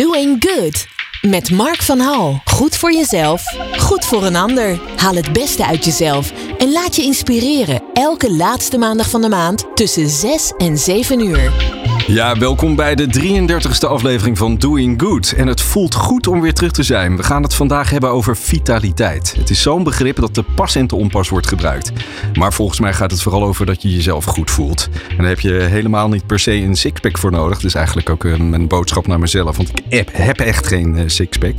Doing Good. Met Mark van Hal. Goed voor jezelf, goed voor een ander. Haal het beste uit jezelf en laat je inspireren. Elke laatste maandag van de maand tussen 6 en 7 uur. Ja, welkom bij de 33ste aflevering van Doing Good. En het voelt goed om weer terug te zijn. We gaan het vandaag hebben over vitaliteit. Het is zo'n begrip dat te pas en te onpas wordt gebruikt. Maar volgens mij gaat het vooral over dat je jezelf goed voelt. En daar heb je helemaal niet per se een sixpack voor nodig. Dus eigenlijk ook een, een boodschap naar mezelf, want ik heb, echt geen uh, sixpack.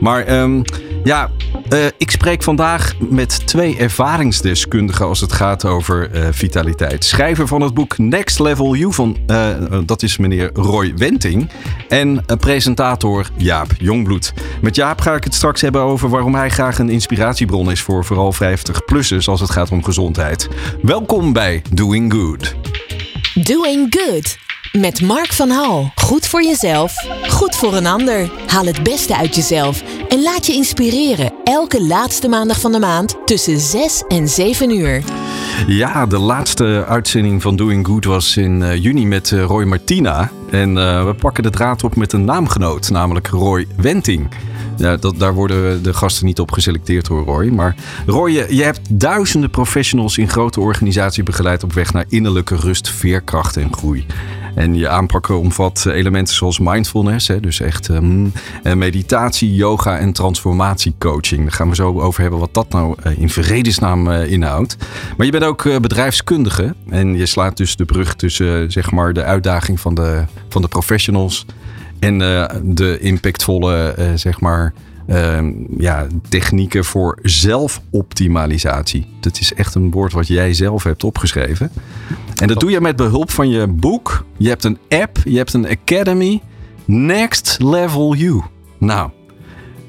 Maar um, ja, uh, ik spreek vandaag met twee ervaringsdeskundigen als het gaat over uh, vitaliteit. Schrijver van het boek Next Level You van, uh, dat is meneer Roy Wenting. En presentator Jaap Jongbloed. Met Jaap ga ik het straks hebben over waarom hij graag een inspiratiebron is voor vooral 50-plussers als het gaat om gezondheid. Welkom bij Doing Good. Doing Good. Met Mark van Hal. Goed voor jezelf, goed voor een ander. Haal het beste uit jezelf en laat je inspireren. Elke laatste maandag van de maand tussen 6 en 7 uur. Ja, de laatste uitzending van Doing Good was in uh, juni met uh, Roy Martina. En uh, we pakken de draad op met een naamgenoot, namelijk Roy Wenting. Ja, dat, daar worden de gasten niet op geselecteerd hoor, Roy. Maar Roy, je hebt duizenden professionals in grote organisaties begeleid op weg naar innerlijke rust, veerkracht en groei. En je aanpakken omvat elementen zoals mindfulness, hè, dus echt um, meditatie, yoga en transformatiecoaching. Daar gaan we zo over hebben wat dat nou in vredesnaam inhoudt. Maar je bent ook bedrijfskundige en je slaat dus de brug tussen zeg maar, de uitdaging van de, van de professionals en de impactvolle, zeg maar, ja, technieken voor zelfoptimalisatie. Dat is echt een woord wat jij zelf hebt opgeschreven. En dat doe je met behulp van je boek. Je hebt een app, je hebt een academy. Next Level You. Nou,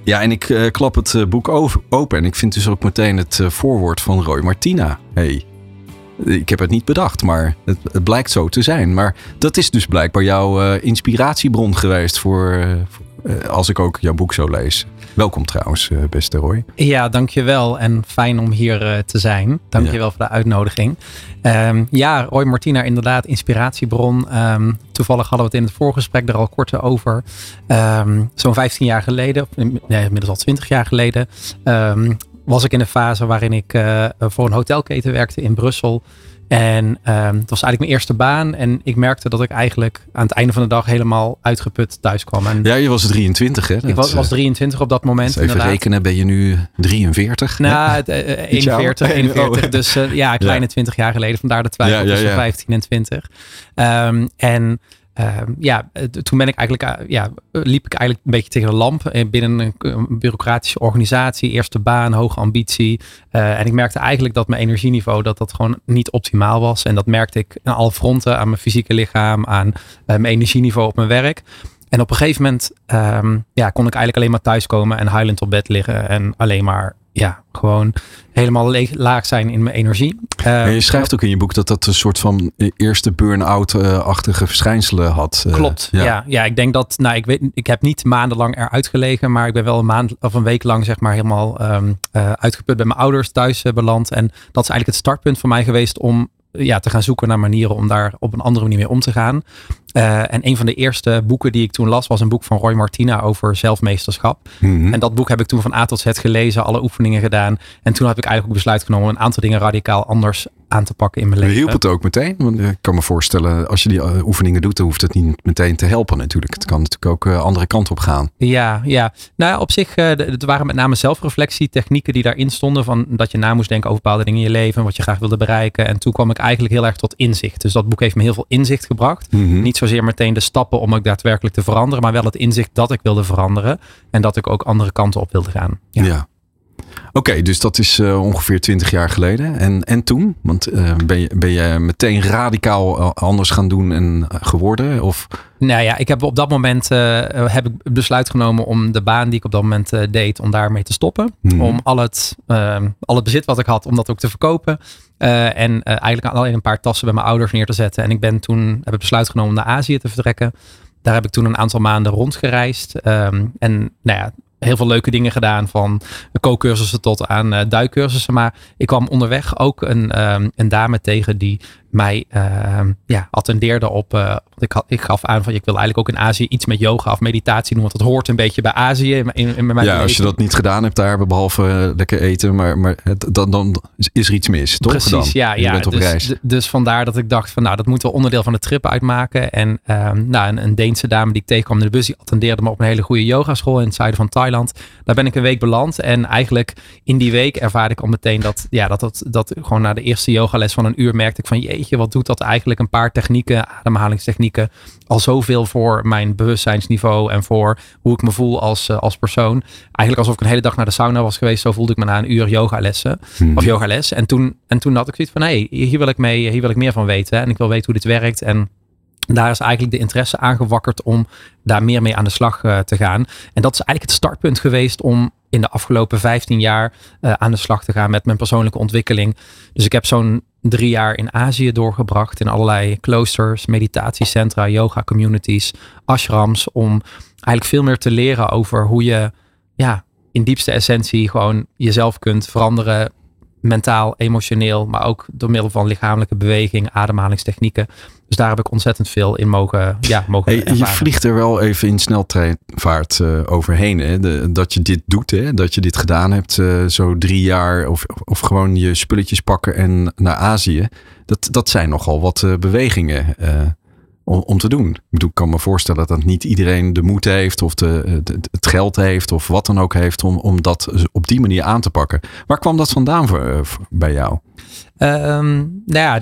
ja, en ik uh, klap het uh, boek open. En ik vind dus ook meteen het uh, voorwoord van Roy Martina. Hey, ik heb het niet bedacht, maar het, het, blijkt zo te zijn. Maar dat is dus blijkbaar jouw inspiratiebron geweest voor, als ik ook jouw boek zo lees. Welkom trouwens, beste Roy. Ja, dankjewel en fijn om hier te zijn. Dankjewel ja. voor de uitnodiging. Um, ja, Roy Martina, inderdaad, inspiratiebron. Um, toevallig hadden we het in het voorgesprek er al kort over. Um, Zo'n 15 jaar geleden, of nee, inmiddels al 20 jaar geleden, was ik in een fase waarin ik uh, voor een hotelketen werkte in Brussel. En um, het was eigenlijk mijn eerste baan. En ik merkte dat ik eigenlijk aan het einde van de dag helemaal uitgeput thuis kwam. En ja, je was 23 hè? Dat, ik was, was 23 op dat moment. Even inderdaad. rekenen, ben je nu 43? Nou, uh, 41, 41. Oh. Dus uh, ja, kleine ja. 20 jaar geleden. Vandaar de twijfel ja, ja, tussen 15 en 20. Um, en ja, toen ben ik eigenlijk, uh, ja, liep ik eigenlijk een beetje tegen de lamp binnen een, bureaucratische organisatie. Eerste baan, hoge ambitie. Uh, en ik merkte eigenlijk dat mijn energieniveau dat dat gewoon niet optimaal was. En dat merkte ik aan alle fronten, aan mijn fysieke lichaam, aan mijn energieniveau op mijn werk. En op een gegeven moment um, ja, kon ik eigenlijk alleen maar thuiskomen en huilend op bed liggen. En alleen maar ja, gewoon helemaal leeg, laag zijn in mijn energie. Uh, je schrijft ook in je boek dat dat een soort van eerste burn-out-achtige verschijnselen had. Uh, Klopt, ja. ja. Ja, ik denk dat, nou, ik weet, ik heb niet maandenlang eruit gelegen, maar ik ben wel een maand of een week lang, zeg maar, helemaal um, uh, uitgeput bij mijn ouders thuis beland. En dat is eigenlijk het startpunt voor mij geweest om ja, te gaan zoeken naar manieren om daar op een andere manier mee om te gaan. Uh, en een van de eerste boeken die ik toen las was een boek van Roy Martina over zelfmeesterschap. Mhm. En dat boek heb ik toen van A tot Z gelezen, alle oefeningen gedaan. En toen heb ik eigenlijk ook besluit genomen om een aantal dingen radicaal anders aan te pakken in mijn leven. Hielp het ook meteen? Want ik kan me voorstellen, als je die uh, oefeningen doet, dan hoeft het niet meteen te helpen natuurlijk. Het kan natuurlijk ook uh, andere kant op gaan. Ja, ja. Nou ja, op zich, uh, het waren met name zelfreflectietechnieken die daarin stonden. Van dat je na moest denken over bepaalde dingen in je leven, wat je graag wilde bereiken. En toen kwam ik eigenlijk heel erg tot inzicht. Dus dat boek heeft me heel veel inzicht gebracht. Mm-hmm. Niet zozeer meteen de stappen om ook daadwerkelijk te veranderen, maar wel het inzicht dat ik wilde veranderen. En dat ik ook andere kanten op wilde gaan. Ja. ja. Oké, okay, dus dat is uh, ongeveer 20 jaar geleden. En, en toen? Want uh, ben, je, ben je meteen radicaal anders gaan doen en geworden? Of? Nou ja, ik heb op dat moment uh, heb ik besluit genomen om de baan die ik op dat moment deed, om daarmee te stoppen. Mhm. Om al het, al het bezit wat ik had, om dat ook te verkopen. Uh, en uh, eigenlijk alleen een paar tassen bij mijn ouders neer te zetten. En ik ben toen, heb ik besluit genomen om naar Azië te vertrekken. Daar heb ik toen een aantal maanden rondgereisd. Um, en nou ja, heel veel leuke dingen gedaan. Van kookcursussen tot aan uh, duikcursussen. Maar ik kwam onderweg ook een, um, een dame tegen die mij ehm, ja, attendeerde op. Uh, ik, had, ik gaf aan van ik wil eigenlijk ook in Azië iets met yoga of meditatie doen. Want dat hoort een beetje bij Azië. In, in, mijn ja, als je dat niet gedaan hebt daar, behalve uh, lekker eten, maar, maar het, dan, dan is er iets mis. Toch? Precies, dan? ja. ja dus, reis. dus vandaar dat ik dacht van nou, dat moet wel onderdeel van de trip uitmaken. En um, nou, een, een, Deense dame die ik tegenkwam in de bus, die attendeerde me op een hele goede yogaschool in het zuiden van Thailand. Daar ben ik een week beland. En eigenlijk in die week ervaarde ik al meteen dat, ja, dat, dat, dat gewoon na de eerste yogales van een uur merkte ik van jeetje, wat doet dat eigenlijk? Een paar technieken, ademhalingstechnieken, al zoveel voor mijn bewustzijnsniveau en voor hoe ik me voel als, uh, als persoon. Eigenlijk alsof ik een hele dag naar de sauna was geweest, zo voelde ik me na een uur yogalessen hmm. of yogales. En toen, en toen had ik zoiets van, hé, hey, hier wil ik mee, hier wil ik meer van weten. En ik wil weten hoe dit werkt. En daar is eigenlijk de interesse aangewakkerd om daar meer mee aan de slag uh, te gaan. En dat is eigenlijk het startpunt geweest om in de afgelopen 15 jaar uh, aan de slag te gaan met mijn persoonlijke ontwikkeling. Dus ik heb zo'n drie jaar in Azië doorgebracht in allerlei kloosters, meditatiecentra, yoga communities, ashrams, om eigenlijk veel meer te leren over hoe je ja, in diepste essentie gewoon jezelf kunt veranderen mentaal, emotioneel, maar ook door middel van lichamelijke beweging, ademhalingstechnieken. Dus daar heb ik ontzettend veel in mogen, ja, mogen hey, Je vliegt er wel even in sneltreinvaart uh, overheen. Hè? De, dat je dit doet, hè? dat je dit gedaan hebt, uh, zo drie jaar. Of, of gewoon je spulletjes pakken en naar Azië. Dat, dat zijn nogal wat uh, bewegingen om, om, te doen. Ik bedoel, ik kan me voorstellen dat niet iedereen de moed heeft of de, het geld heeft of wat dan ook heeft om, om dat op die manier aan te pakken. Waar kwam dat vandaan voor, bij jou? Um, nou ja,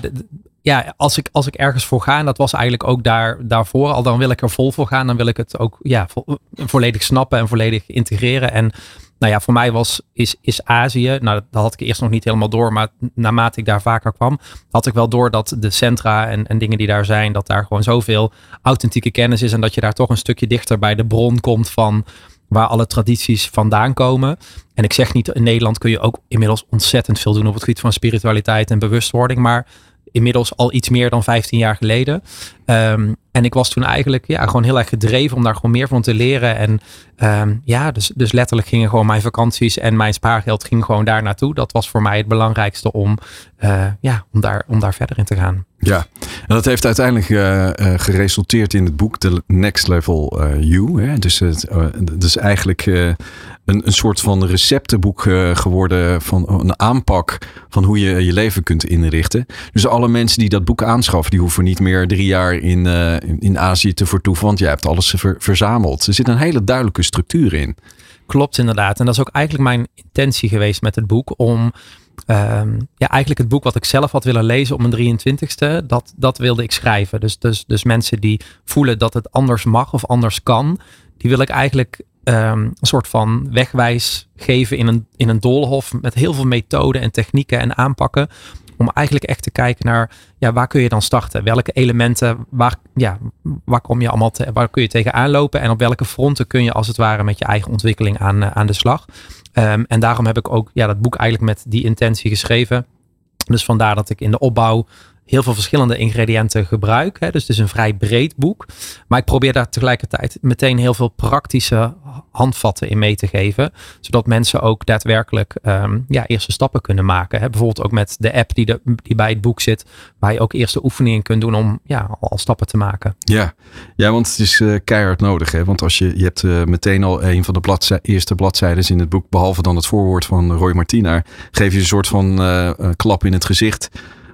ja, als ik, als ik ergens voor ga, en dat was eigenlijk ook daar, daarvoor al, dan wil ik er vol voor gaan. Dan wil ik het ook ja, volledig snappen en volledig integreren. En nou ja, voor mij was, is, is Azië, nou dat had ik eerst nog niet helemaal door, maar naarmate ik daar vaker kwam, had ik wel door dat de centra en, en dingen die daar zijn, dat daar gewoon zoveel authentieke kennis is en dat je daar toch een stukje dichter bij de bron komt van waar alle tradities vandaan komen. En ik zeg niet, in Nederland kun je ook inmiddels ontzettend veel doen op het gebied van spiritualiteit en bewustwording, maar inmiddels al iets meer dan 15 jaar geleden. Um, en ik was toen eigenlijk ja, gewoon heel erg gedreven om daar gewoon meer van te leren. En um, ja, dus, dus letterlijk gingen gewoon mijn vakanties en mijn spaargeld ging gewoon daar naartoe. Dat was voor mij het belangrijkste om, uh, ja, om, daar, om daar verder in te gaan. Ja, en dat heeft uiteindelijk uh, uh, geresulteerd in het boek The Next Level You. Hè? Dus, dus eigenlijk een, een soort van receptenboek geworden van een aanpak van hoe je je leven kunt inrichten. Dus alle mensen die dat boek aanschaffen, die hoeven niet meer drie jaar in in Azië te vertoeven, want jij hebt alles verzameld. Er zit een hele duidelijke structuur in. Klopt inderdaad. En dat is ook eigenlijk mijn intentie geweest met het boek om ehm, ja, eigenlijk het boek wat ik zelf had willen lezen op mijn 23ste, dat, dat wilde ik schrijven. Dus, dus, dus mensen die voelen dat het anders mag of anders kan, die wil ik eigenlijk ehm, een soort van wegwijs geven in een, in een doolhof met heel veel methoden en technieken en aanpakken om eigenlijk echt te kijken naar ja, waar kun je dan starten? Welke elementen, waar, ja, waar kom je allemaal te, waar kun je tegenaan lopen? En op welke fronten kun je als het ware met je eigen ontwikkeling aan, eh, aan de slag? Um, en daarom heb ik ook ja, dat boek eigenlijk met die intentie geschreven. Dus vandaar dat ik in de opbouw heel veel verschillende ingrediënten gebruik. Hè. Dus het is een vrij breed boek. Maar ik probeer daar tegelijkertijd meteen heel veel praktische handvatten in mee te geven. Zodat mensen ook daadwerkelijk um, ja, eerste stappen kunnen maken. Hè. Bijvoorbeeld ook met de app die, de, die bij het boek zit. Waar je ook eerste oefeningen kunt doen om ja, al, stappen te maken. Ja, ja want het is uh, keihard nodig. Hè? Want als je, je hebt uh, meteen al een van de bladzij, eerste bladzijden in het boek. Behalve dan het voorwoord van Roy Martina. Geef je een soort van uh, klap in het gezicht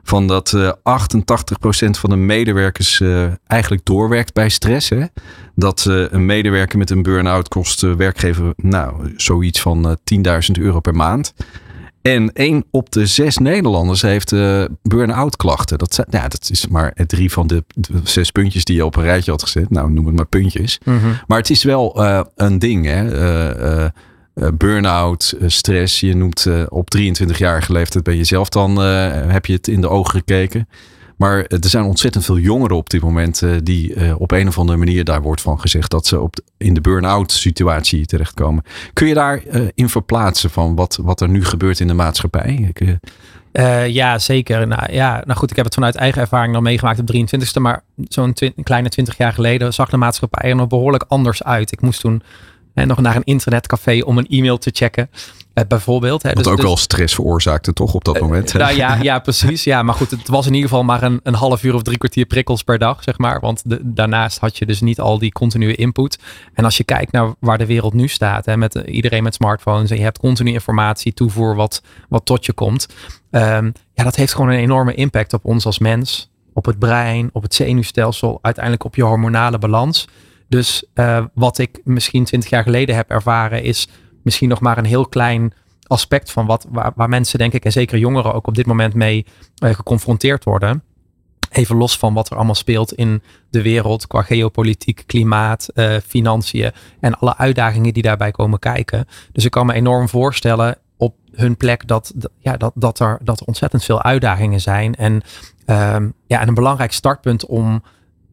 van dat uh, eh, 88% van de medewerkers uh, eigenlijk doorwerkt bij stress. Hè? Dat uh, een medewerker met een burn-out kost werkgever nou, zoiets van 10.000 euro per maand. En één op de zes Nederlanders heeft burn-out klachten. Dat, ja, dat is maar drie van de, zes puntjes die je op een rijtje had gezet. Nou, noem het maar puntjes. Mm -hmm. Maar het is wel een ding. Hè? Uh, burn-out, uh, stress. Je noemt uh, op 23-jarige leeftijd ben je zelf dan, heb je het in de ogen gekeken. Maar er zijn ontzettend veel jongeren op dit moment die op een of andere manier, daar wordt van gezegd, dat ze op in de burn-out situatie terechtkomen. Kun je daar in verplaatsen van wat, wat er nu gebeurt in de maatschappij? Ik, ja, zeker. Nou, ja, nou goed, ik heb het vanuit eigen ervaring dan meegemaakt op 23ste. Maar zo'n kleine 20 jaar geleden zag de maatschappij er nog behoorlijk anders uit. Ik moest toen En nog naar een internetcafé om een e-mail te checken. Uh, bijvoorbeeld. Hè. Wat dus, ook dus, wel stress veroorzaakte, toch, op dat moment? nou ja, ja, precies. Ja, maar goed, het was in ieder geval maar een, een half uur of drie kwartier prikkels per dag, zeg maar. Want de, daarnaast had je dus niet al die continue input. En als je kijkt naar waar de wereld nu staat, hè, met iedereen met smartphones en je hebt continu informatie, toevoer wat, wat tot je komt. Um, ja, dat heeft gewoon een enorme impact op ons als mens, op het brein, op het zenuwstelsel, uiteindelijk op je hormonale balans. Dus uh, wat ik misschien twintig jaar geleden heb ervaren, is misschien nog maar een heel klein aspect van wat, waar, mensen, denk ik, en zeker jongeren ook op dit moment mee uh, geconfronteerd worden. Even los van wat er allemaal speelt in de wereld qua geopolitiek, klimaat, uh, financiën en alle uitdagingen die daarbij komen kijken. Dus ik kan me enorm voorstellen op hun plek dat, ja, dat, dat, er, dat ontzettend veel uitdagingen zijn. En, um, ja, en een belangrijk startpunt om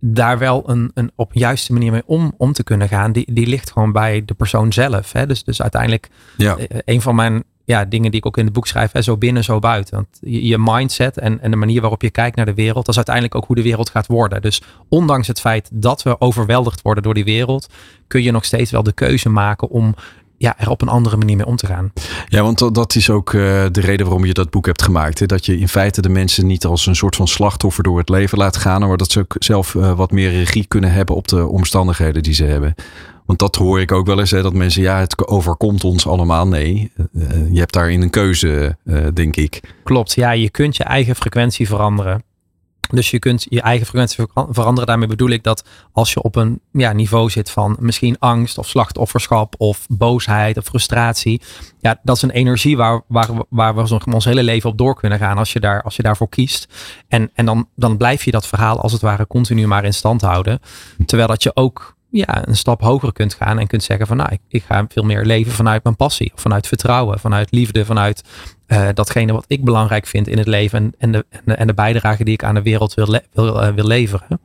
daar wel een, een op een juiste manier mee om, om te kunnen gaan, die, die ligt gewoon bij de persoon zelf. Hè? Dus, dus uiteindelijk, ja. Eh, een van mijn ja, dingen die ik ook in het boek schrijf, hè, zo binnen, zo buiten. Want je, je, mindset en, en de manier waarop je kijkt naar de wereld, dat is uiteindelijk ook hoe de wereld gaat worden. Dus ondanks het feit dat we overweldigd worden door die wereld, kun je nog steeds wel de keuze maken om ja, er op een andere manier mee om te gaan. Ja, want dat is ook uh, de reden waarom je dat boek hebt gemaakt. Hè? Dat je in feite de mensen niet als een soort van slachtoffer door het leven laat gaan, maar dat ze ook zelf uh, wat meer regie kunnen hebben op de omstandigheden die ze hebben. Want dat hoor ik ook wel eens, hè, dat mensen, ja, het overkomt ons allemaal. Nee, uh, je hebt daarin een keuze, denk ik. Klopt, ja, je kunt je eigen frequentie veranderen. Dus je kunt je eigen frequentie veranderen. Daarmee bedoel ik dat als je op een ja, niveau zit van misschien angst of slachtofferschap of boosheid of frustratie. Ja, dat is een energie waar, waar, waar we ons hele leven op door kunnen gaan als je, daar, als je daarvoor kiest. En, en dan, dan blijf je dat verhaal als het ware continu maar in stand houden. Terwijl dat je ook ja, een stap hoger kunt gaan en kunt zeggen van nou, ik, ik ga veel meer leven vanuit mijn passie, vanuit vertrouwen, vanuit liefde, vanuit uh, datgene wat ik belangrijk vind in het leven en, en, de, en, de, en bijdrage die ik aan de wereld wil, wil, uh, wil leveren.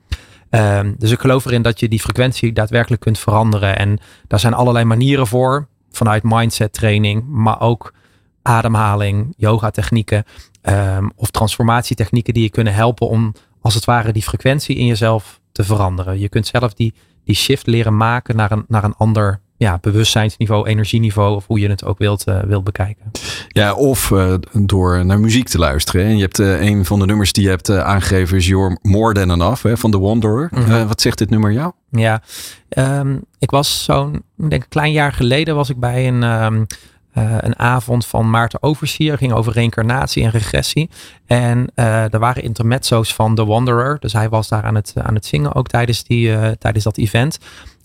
Uh, dus ik geloof erin dat je die frequentie daadwerkelijk kunt veranderen. En daar zijn allerlei manieren voor, vanuit mindset training, maar ook ademhaling, yoga technieken um, of transformatietechnieken die je kunnen helpen om als het ware die frequentie in jezelf te veranderen. Je kunt zelf die, die shift leren maken naar een, naar een ander ja, bewustzijnsniveau, energieniveau, of hoe je het ook wilt, uh, wilt bekijken. Ja, of uh, door naar muziek te luisteren. En je hebt uh, een van de nummers die je hebt aangegeven, is You're More Than Enough hè, van The Wanderer. Mm -hmm. wat zegt dit nummer jou? Ja, um, ik was zo'n, denk een klein jaar geleden was ik bij een, um, een avond van Maarten Oversier. ging over reïncarnatie en regressie. En er waren intermezzo's van The Wanderer. Dus hij was daar aan het, aan het zingen ook tijdens, die, tijdens dat event.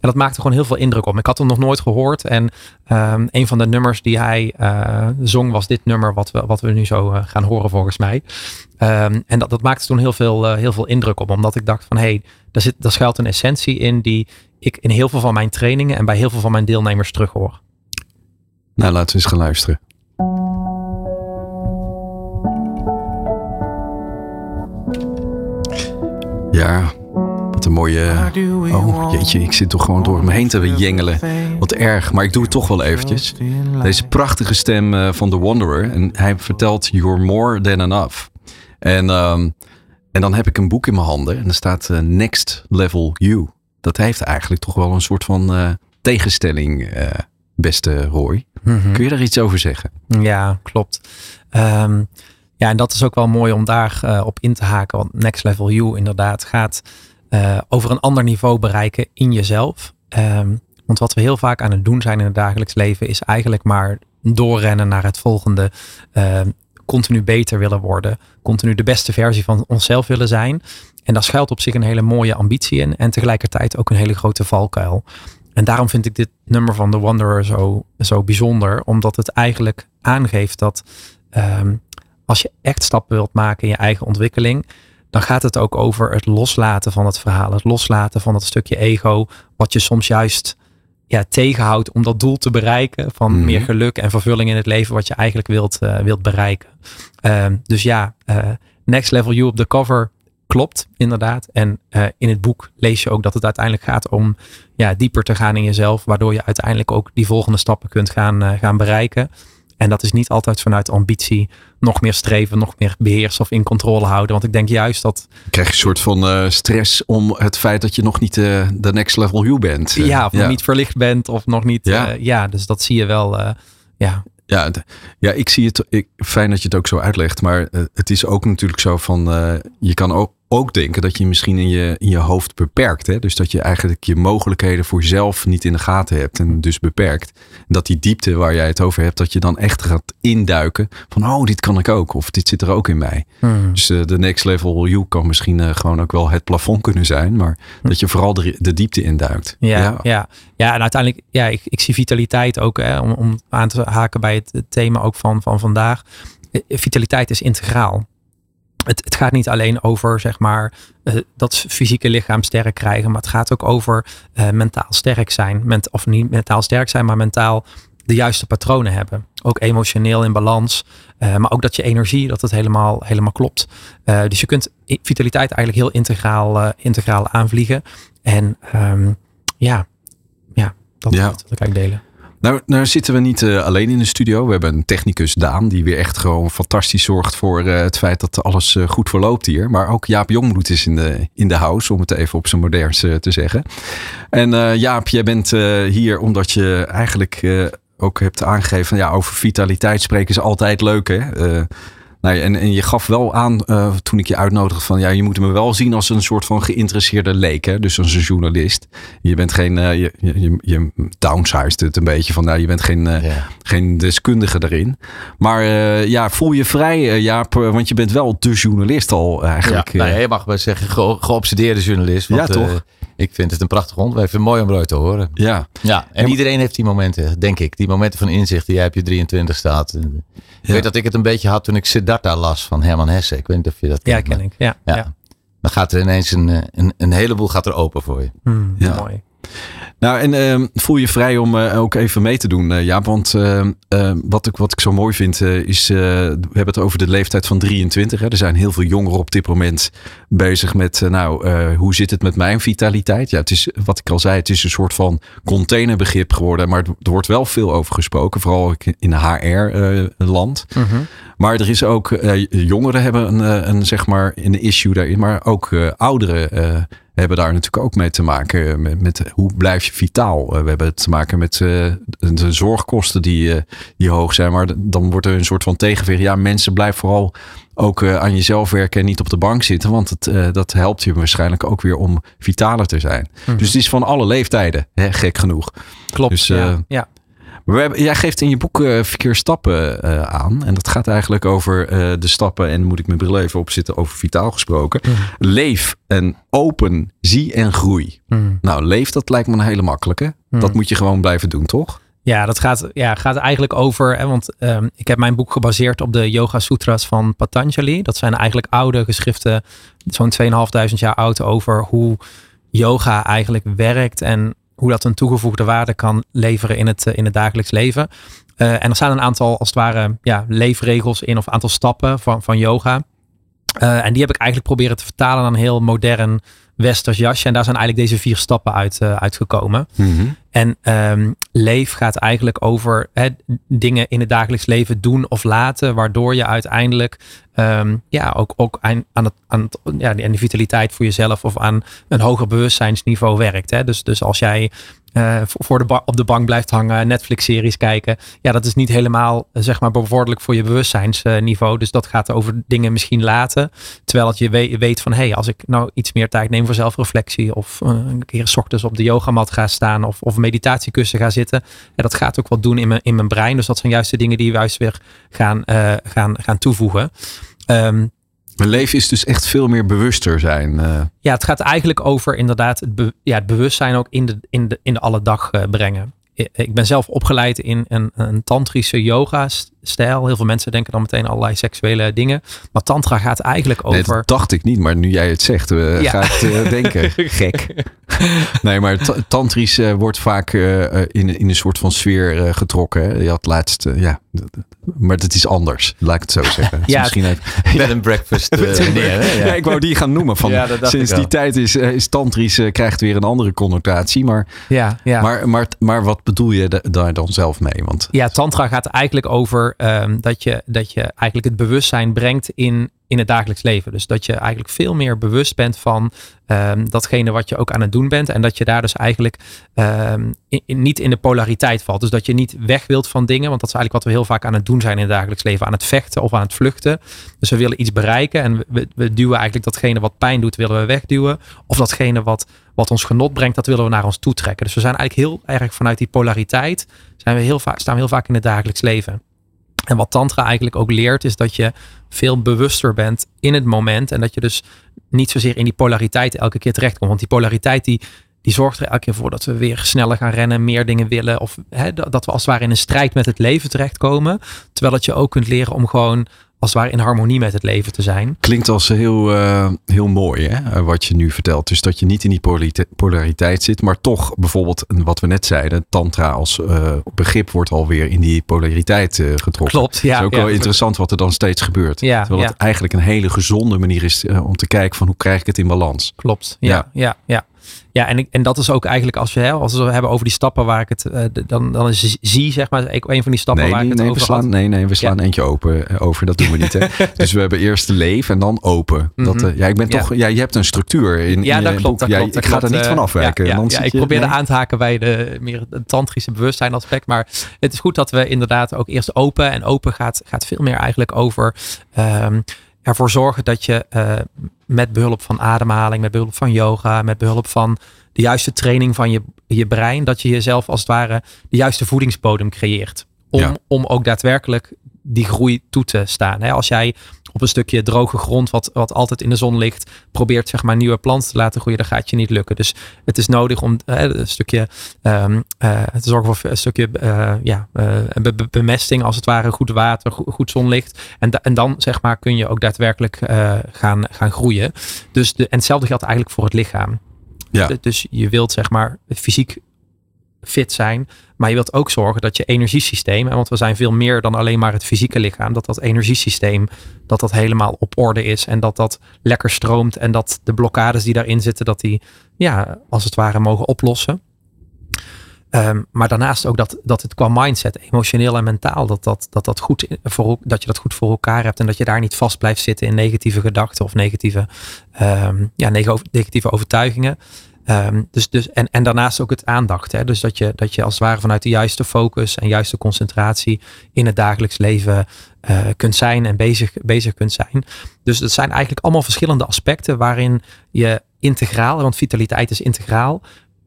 En dat maakte gewoon heel veel indruk op. Ik had hem nog nooit gehoord. En um, een van de nummers die hij zong was dit nummer wat we, wat we nu zo gaan horen volgens mij. Um, en dat, dat maakte toen heel veel, heel veel indruk op. Omdat ik dacht van hé, hey, daar, zit, daar schuilt een essentie in die ik in heel veel van mijn trainingen en bij heel veel van mijn deelnemers terughoor. Nou, laten we eens gaan luisteren. Ja, een mooie. Oh, jeetje, ik zit toch gewoon door me heen te jengelen. Wat erg, maar ik doe het toch wel eventjes. Deze prachtige stem eh, van The Wanderer. En hij vertelt: You're more than enough. En, ehm, en dan heb ik een boek in mijn handen. En er staat uh, Next Level You. Dat heeft eigenlijk toch wel een soort van uh, tegenstelling, beste Roy. Mhm. Kun je daar iets over zeggen? Ja, klopt. Um, ja, en dat is ook wel mooi om daar op in te haken. Want Next Level You inderdaad gaat uh, over een ander niveau bereiken in jezelf. Um, want wat we heel vaak aan het doen zijn in het dagelijks leven is eigenlijk maar doorrennen naar het volgende. Uh, continu beter willen worden. Continu de beste versie van onszelf willen zijn. En daar schuilt op zich een hele mooie ambitie in. En tegelijkertijd ook een hele grote valkuil. En daarom vind ik dit nummer van The Wanderer zo, zo bijzonder. Omdat het eigenlijk aangeeft dat um, als je echt stappen wilt maken in je eigen ontwikkeling dan gaat het ook over het loslaten van het verhaal. Het loslaten van dat stukje ego, wat je soms juist ja, tegenhoudt om dat doel te bereiken. Van mhm. meer geluk en vervulling in het leven, wat je eigenlijk wilt, uh, wilt bereiken. Uh, dus ja, uh, Next Level You op de cover klopt inderdaad. En uh, in het boek lees je ook dat het uiteindelijk gaat om ja, dieper te gaan in jezelf. Waardoor je uiteindelijk ook die volgende stappen kunt gaan, gaan bereiken. En dat is niet altijd vanuit ambitie nog meer streven, nog meer beheersen of in controle houden. Want ik denk juist dat. Krijg je een soort van uh, stress om het feit dat je nog niet uh, de next level you bent. ja, of nog niet verlicht bent of nog niet. Ja, ja dus dat zie je wel. ja, ja, ja, ik zie het. Ik, fijn dat je het ook zo uitlegt. Maar het is ook natuurlijk zo van. je kan ook, ook denken dat je misschien in je, in je hoofd beperkt. Hè? Dus dat je eigenlijk je mogelijkheden voor jezelf niet in de gaten hebt en dus beperkt. Dat die diepte waar jij het over hebt, dat je dan echt gaat induiken van oh, dit kan ik ook. Of dit zit er ook in mij. Hmm. Dus uh, de next level you kan misschien uh, gewoon ook wel het plafond kunnen zijn. Maar hmm. dat je vooral de, de diepte induikt. Ja, ja, ja. ja. en uiteindelijk, ja, ik, ik zie vitaliteit ook, hè, om, om aan te haken bij het, het thema ook van, van vandaag. Eh, vitaliteit is integraal het, het, gaat niet alleen over zeg maar, uh, dat fysieke lichaam sterk krijgen, maar het gaat ook over uh, mentaal sterk zijn. Ment, of niet mentaal sterk zijn, maar mentaal de juiste patronen hebben. Ook emotioneel in balans, uh, maar ook dat je energie, dat het helemaal, helemaal klopt. dus je kunt vitaliteit eigenlijk heel integraal, integraal aanvliegen. En um, ja, ja, dat, ja. dat, dat kan ik delen. Nou, nou zitten we niet uh, alleen in de studio. We hebben een technicus Daan die weer echt gewoon fantastisch zorgt voor uh, het feit dat alles uh, goed verloopt hier. Maar ook Jaap Jongbloed is in de, in de house, om het even op zijn moderns te zeggen. En Jaap, jij bent hier omdat je eigenlijk ook hebt aangegeven, ja, over vitaliteit spreken is altijd leuk hè. Nou, en, en je gaf wel aan uh, toen ik je uitnodigde van ja, je moet me wel zien als een soort van geïnteresseerde leek. Hè? Dus als een journalist. Je bent geen, uh, je, je, je downsized het een beetje van nou, je bent geen, uh, geen deskundige daarin. Maar ja, voel je vrij Jaap, want je bent wel de journalist al eigenlijk. Ja, nou, je mag wel zeggen ge geobsedeerde journalist. Want, ja, toch? ik vind het een prachtig onderwerp. Het mooi om eruit te horen. Ja. ja en iedereen heeft die momenten, denk ik. Die momenten van inzicht die jij op je 23 staat. Ik weet dat ik het een beetje had toen ik Siddhartha las van Herman Hesse. Ik weet niet of je dat Ja, ken ik. Ja, ja. Dan gaat er ineens een, eh, een, een heleboel gaat er open voor je. Hmm, ja. Mooi. Nou, en uh, voel je vrij om uh, ook even mee te doen, uh, ja. Want uh, wat, ik, wat ik zo mooi vind, is, we hebben het over de leeftijd van 23. Hè. Er zijn heel veel jongeren op dit moment bezig met, nou, hoe zit het met mijn vitaliteit? Ja, het is, wat ik al zei, het is een soort van containerbegrip geworden. Maar er wordt wel veel over gesproken, vooral in HR-land. Mm -hmm. Maar er is ook, jongeren hebben een, een, zeg maar, een issue daarin, maar ook ouderen hebben daar natuurlijk ook mee te maken met, met hoe blijf je vitaal. Uh, we hebben te maken met uh, de zorgkosten die, uh, die hoog zijn. Maar dan wordt er een soort van tegenweer. Ja, mensen blijven vooral ook aan jezelf werken en niet op de bank zitten. Want het, dat helpt je waarschijnlijk ook weer om vitaler te zijn. Mhm. Dus het is van alle leeftijden, hè, gek genoeg. Klopt, dus, ja. ja. Maar hebben, jij geeft in je boek uh, verkeer stappen uh, aan. En dat gaat eigenlijk over uh, de stappen. En moet ik mijn bril even opzitten over vitaal gesproken. Mm. Leef en open, zie en groei. Mm. Nou, leef, dat lijkt me een hele makkelijke. Mm. Dat moet je gewoon blijven doen, toch? Ja, dat gaat, ja, gaat eigenlijk over. Hè, want um, ik heb mijn boek gebaseerd op de Yoga Sutras van Patanjali. Dat zijn eigenlijk oude geschriften, zo'n 2500 jaar oud, over hoe yoga eigenlijk werkt. En hoe dat een toegevoegde waarde kan leveren in het, eh, in het dagelijks leven. Uh, en er staan een aantal, als het ware, ja, leefregels in of een aantal stappen van, van yoga. Uh, en die heb ik eigenlijk proberen te vertalen naar een heel modern westers jasje. En daar zijn eigenlijk deze vier stappen uit, uh, uitgekomen. Mm En um, leef gaat eigenlijk over hè, dingen in het dagelijks leven doen of laten, waardoor je uiteindelijk um, ja, ook, ook aan, aan, het, aan, ja, aan die vitaliteit voor jezelf of aan een hoger bewustzijnsniveau werkt. Hè. Dus, dus als jij uh, voor de op de bank blijft hangen, Netflix-series kijken. Ja, dat is niet helemaal zeg maar bevorderlijk voor je bewustzijnsniveau. dus dat gaat over dingen misschien laten. Terwijl het je weet van, hé, hey, als ik nou iets meer tijd neem voor zelfreflectie. Of uh, een keer s ochtends op de yogamat ga staan. Of, of meditatiekussen ga zitten. Ja, dat gaat ook wat doen in mijn, in mijn brein. Dus dat zijn juist de dingen die we juist weer gaan, uh, gaan, gaan toevoegen. Um, mijn leven is dus echt veel meer bewuster zijn. Uh. Ja, het gaat eigenlijk over inderdaad het, be ja, het bewustzijn ook in de, in de, in de alle dag uh, brengen. Ik ben zelf opgeleid in een, een tantrische yoga-stijl. Heel veel mensen denken dan meteen allerlei seksuele dingen. Maar tantra gaat eigenlijk over... Nee, dat dacht ik niet, maar nu jij het zegt, uh, ja. ga ik denken. Gek. nee, maar tantrisch wordt vaak in, in een soort van sfeer getrokken. Je had laatst, ja, maar het is anders, laat ik het zo zeggen. ja, misschien even. Bed and breakfast. ja. ik wou die gaan noemen. Van, sinds die tijd is, is tantrisch, krijgt weer een andere connotatie. Maar, ja, ja. Maar, maar, maar wat bedoel je daar dan zelf mee? Want, ja, tantra gaat eigenlijk over um, dat, je, dat je eigenlijk het bewustzijn brengt in in het dagelijks leven. Dus dat je eigenlijk veel meer bewust bent van um, datgene wat je ook aan het doen bent. En dat je daar dus eigenlijk in, niet in de polariteit valt. Dus dat je niet weg wilt van dingen. Want dat is eigenlijk wat we heel vaak aan het doen zijn in het dagelijks leven. Aan het vechten of aan het vluchten. Dus we willen iets bereiken. En we, we duwen eigenlijk datgene wat pijn doet, willen we wegduwen. Of datgene wat, wat ons genot brengt, dat willen we naar ons toe trekken. Dus we zijn eigenlijk heel erg vanuit die polariteit. Zijn we heel vaak, staan we heel vaak in het dagelijks leven. En wat Tantra eigenlijk ook leert, is dat je veel bewuster bent in het moment. En dat je dus niet zozeer in die polariteit elke keer terechtkomt. Want die polariteit die, die zorgt er elke keer voor dat we weer sneller gaan rennen, meer dingen willen. Of hè, dat we als het ware in een strijd met het leven terechtkomen. Terwijl dat je ook kunt leren om gewoon als het ware in harmonie met het leven te zijn. Klinkt als heel, uh, heel mooi hè? Eh, wat je nu vertelt. Dus dat je niet in die polariteit zit, maar toch bijvoorbeeld wat we net zeiden, tantra als uh, begrip wordt alweer in die polariteit uh, getrokken. Klopt, ja. Het is ook wel interessant wat er dan steeds gebeurt. Ja, Terwijl het eigenlijk een hele gezonde manier is om te kijken van hoe krijg ik het in balans. Klopt, ja, ja, ja. Ja, en, en dat is ook eigenlijk als, je, hè, als we het hebben over die stappen waar ik het, uh, dan, dan is zie zeg maar een van die stappen nee, waar ik het nee, over we slaan, Nee, nee, we slaan eentje open eh, over, dat doen we niet. Hè. dus we hebben eerst leven en dan open. dat, uh, ja, ik ben toch, ja, je hebt een structuur in, ja, dat klopt, dat ja, klopt, ik ga er niet van afwijken. Ja, ja, ik probeerde aan te haken bij de meer het tantrische bewustzijn aspect, maar het is goed dat we inderdaad ook eerst open en open gaat, gaat veel meer eigenlijk over um, ervoor zorgen dat je uh, met behulp van ademhaling, met behulp van yoga, met behulp van de juiste training van je, je brein, dat je jezelf als het ware de juiste voedingsbodem creëert. Om, om ook daadwerkelijk die groei toe te staan. als jij op een stukje droge grond, wat, wat altijd in de zon ligt, probeert zeg maar nieuwe planten te laten groeien, dan gaat je niet lukken. Dus het is nodig om een stukje um, uh, te zorgen voor een stukje uh, ja, uh, bemesting, als het ware, goed water, goed, zonlicht. En, en dan zeg maar kun je ook daadwerkelijk gaan, gaan groeien. Dus de, en hetzelfde geldt eigenlijk voor het lichaam. Ja. Dus je wilt zeg maar fysiek fit zijn, maar je wilt ook zorgen dat je energiesysteem, want we zijn veel meer dan alleen maar het fysieke lichaam, dat dat energiesysteem, dat dat helemaal op orde is en dat dat lekker stroomt en dat de blokkades die daarin zitten, dat die ja, als het ware mogen oplossen. Ehm, maar daarnaast ook dat, dat het qua mindset, emotioneel en mentaal, dat, dat, dat, dat, goed voor, dat je dat goed voor elkaar hebt. En dat je daar niet vast blijft zitten in negatieve gedachten of negatieve, um, ja, negatieve overtuigingen. Um, dus, dus, en, en daarnaast ook het aandacht. Hè? Dus dat je, dat je als het ware vanuit de juiste focus en juiste concentratie in het dagelijks leven uh, kunt zijn en bezig, bezig kunt zijn. Dus dat zijn eigenlijk allemaal verschillende aspecten waarin je integraal, want vitaliteit is integraal,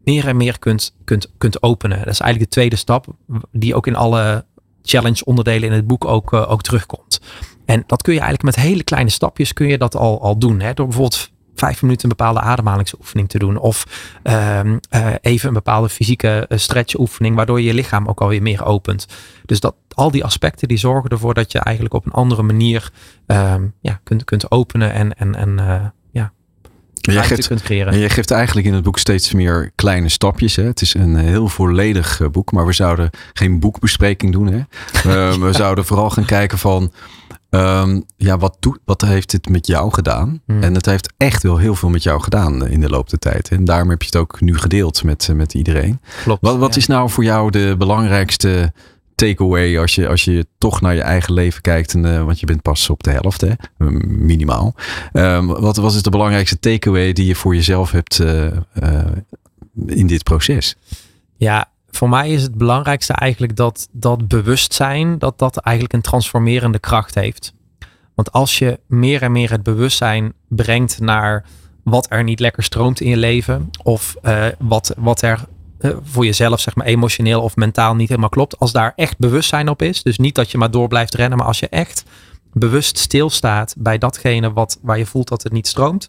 meer en meer kunt, kunt, kunt openen. Dat is eigenlijk de tweede stap, die ook in alle challenge onderdelen in het boek ook, uh, ook terugkomt. En dat kun je eigenlijk met hele kleine stapjes kun je dat al, al doen. Hè? Door bijvoorbeeld vijf minuten een bepaalde ademhalingsoefening te doen. Of um, uh, even een bepaalde fysieke uh, stretchoefening, waardoor je je lichaam ook alweer meer opent. Dus dat, al die aspecten die zorgen ervoor dat je eigenlijk op een andere manier um, ja, kunt, kunt openen en, en, en uh, ja, jij, geeft, kunt creëren. en jij geeft eigenlijk in het boek steeds meer kleine stapjes. Hè? Het is een heel volledig boek, maar we zouden geen boekbespreking doen. Hè? we zouden vooral gaan kijken van Um, ja, wat, doet, wat heeft dit met jou gedaan? Hmm. En het heeft echt wel heel veel met jou gedaan in de loop der tijd. En daarom heb je het ook nu gedeeld met, met iedereen. Klopt. Wat, wat is nou voor jou de belangrijkste takeaway als je, als je toch naar je eigen leven kijkt? En, uh, want je bent pas op de helft, hè? minimaal. Um, wat was de belangrijkste takeaway die je voor jezelf hebt uh, uh, in dit proces? Ja, voor mij is het belangrijkste eigenlijk dat dat bewustzijn, dat dat eigenlijk een transformerende kracht heeft. Want als je meer en meer het bewustzijn brengt naar wat er niet lekker stroomt in je leven, of uh, wat, wat er uh, voor jezelf, zeg maar, emotioneel of mentaal niet helemaal klopt, als daar echt bewustzijn op is, dus niet dat je maar door blijft rennen, maar als je echt bewust stilstaat bij datgene wat, waar je voelt dat het niet stroomt,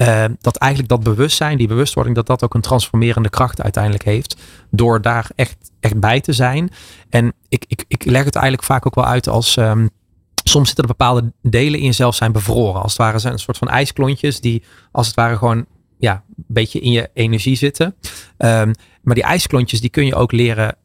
uh, dat eigenlijk dat bewustzijn, die bewustwording, dat dat ook een transformerende kracht uiteindelijk heeft. Door daar echt, echt bij te zijn. En ik, ik, ik leg het eigenlijk vaak ook wel uit als. Um, soms zitten er bepaalde delen in jezelf zijn bevroren. Als het ware zijn een soort van ijsklontjes die als het ware gewoon ja, een beetje in je energie zitten. Um, maar die ijsklontjes die kun je ook leren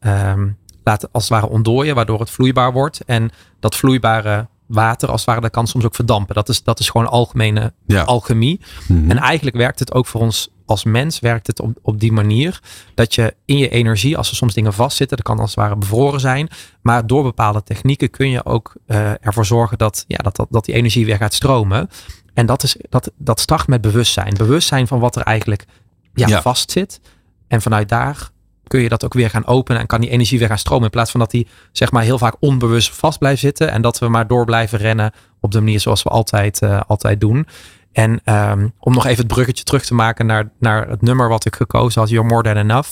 laten als het ware ontdooien, waardoor het vloeibaar wordt. En dat vloeibare water als het ware, dat kan soms ook verdampen. Dat is, dat is gewoon algemene alchemie. Mhm. En eigenlijk werkt het ook voor ons als mens, werkt het op, op die manier. Dat je in je energie, als er soms dingen vastzitten, dat kan als het ware bevroren zijn. Maar door bepaalde technieken kun je ook uh, ervoor zorgen dat, ja, dat, dat, dat die energie weer gaat stromen. En dat, is, dat, dat start met bewustzijn. Bewustzijn van wat er eigenlijk ja, ja. vastzit. En vanuit daar kun je dat ook weer gaan openen en kan die energie weer gaan stromen. In plaats van dat die zeg maar heel vaak onbewust vast blijft zitten en dat we maar door blijven rennen op de manier zoals we altijd, uh, altijd doen. En um, om nog even het bruggetje terug te maken naar, naar het nummer wat ik gekozen had, You're More Than Enough.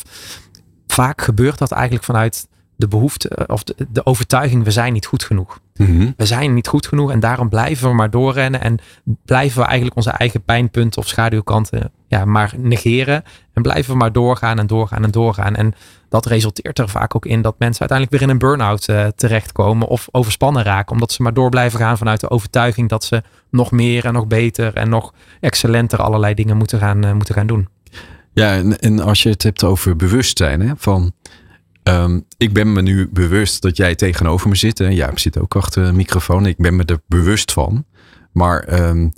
Vaak gebeurt dat eigenlijk vanuit de behoefte eh, of de, de overtuiging, we zijn niet goed genoeg. Mhm. We zijn niet goed genoeg en daarom blijven we maar doorrennen en blijven we eigenlijk onze eigen pijnpunten of schaduwkanten ja, maar negeren en blijven we maar doorgaan en doorgaan en doorgaan. En dat resulteert er vaak ook in dat mensen uiteindelijk weer in een burn-out uh, terechtkomen of overspannen raken, omdat ze maar door blijven gaan vanuit de overtuiging dat ze nog meer en nog beter en nog excellenter allerlei dingen moeten gaan, uh, moeten gaan doen. Ja, en, en als je het hebt over bewustzijn, hè, van Um, ik ben me nu bewust dat jij tegenover me zit. En jij zit ook achter een microfoon. Ik ben me er bewust van. Maar um,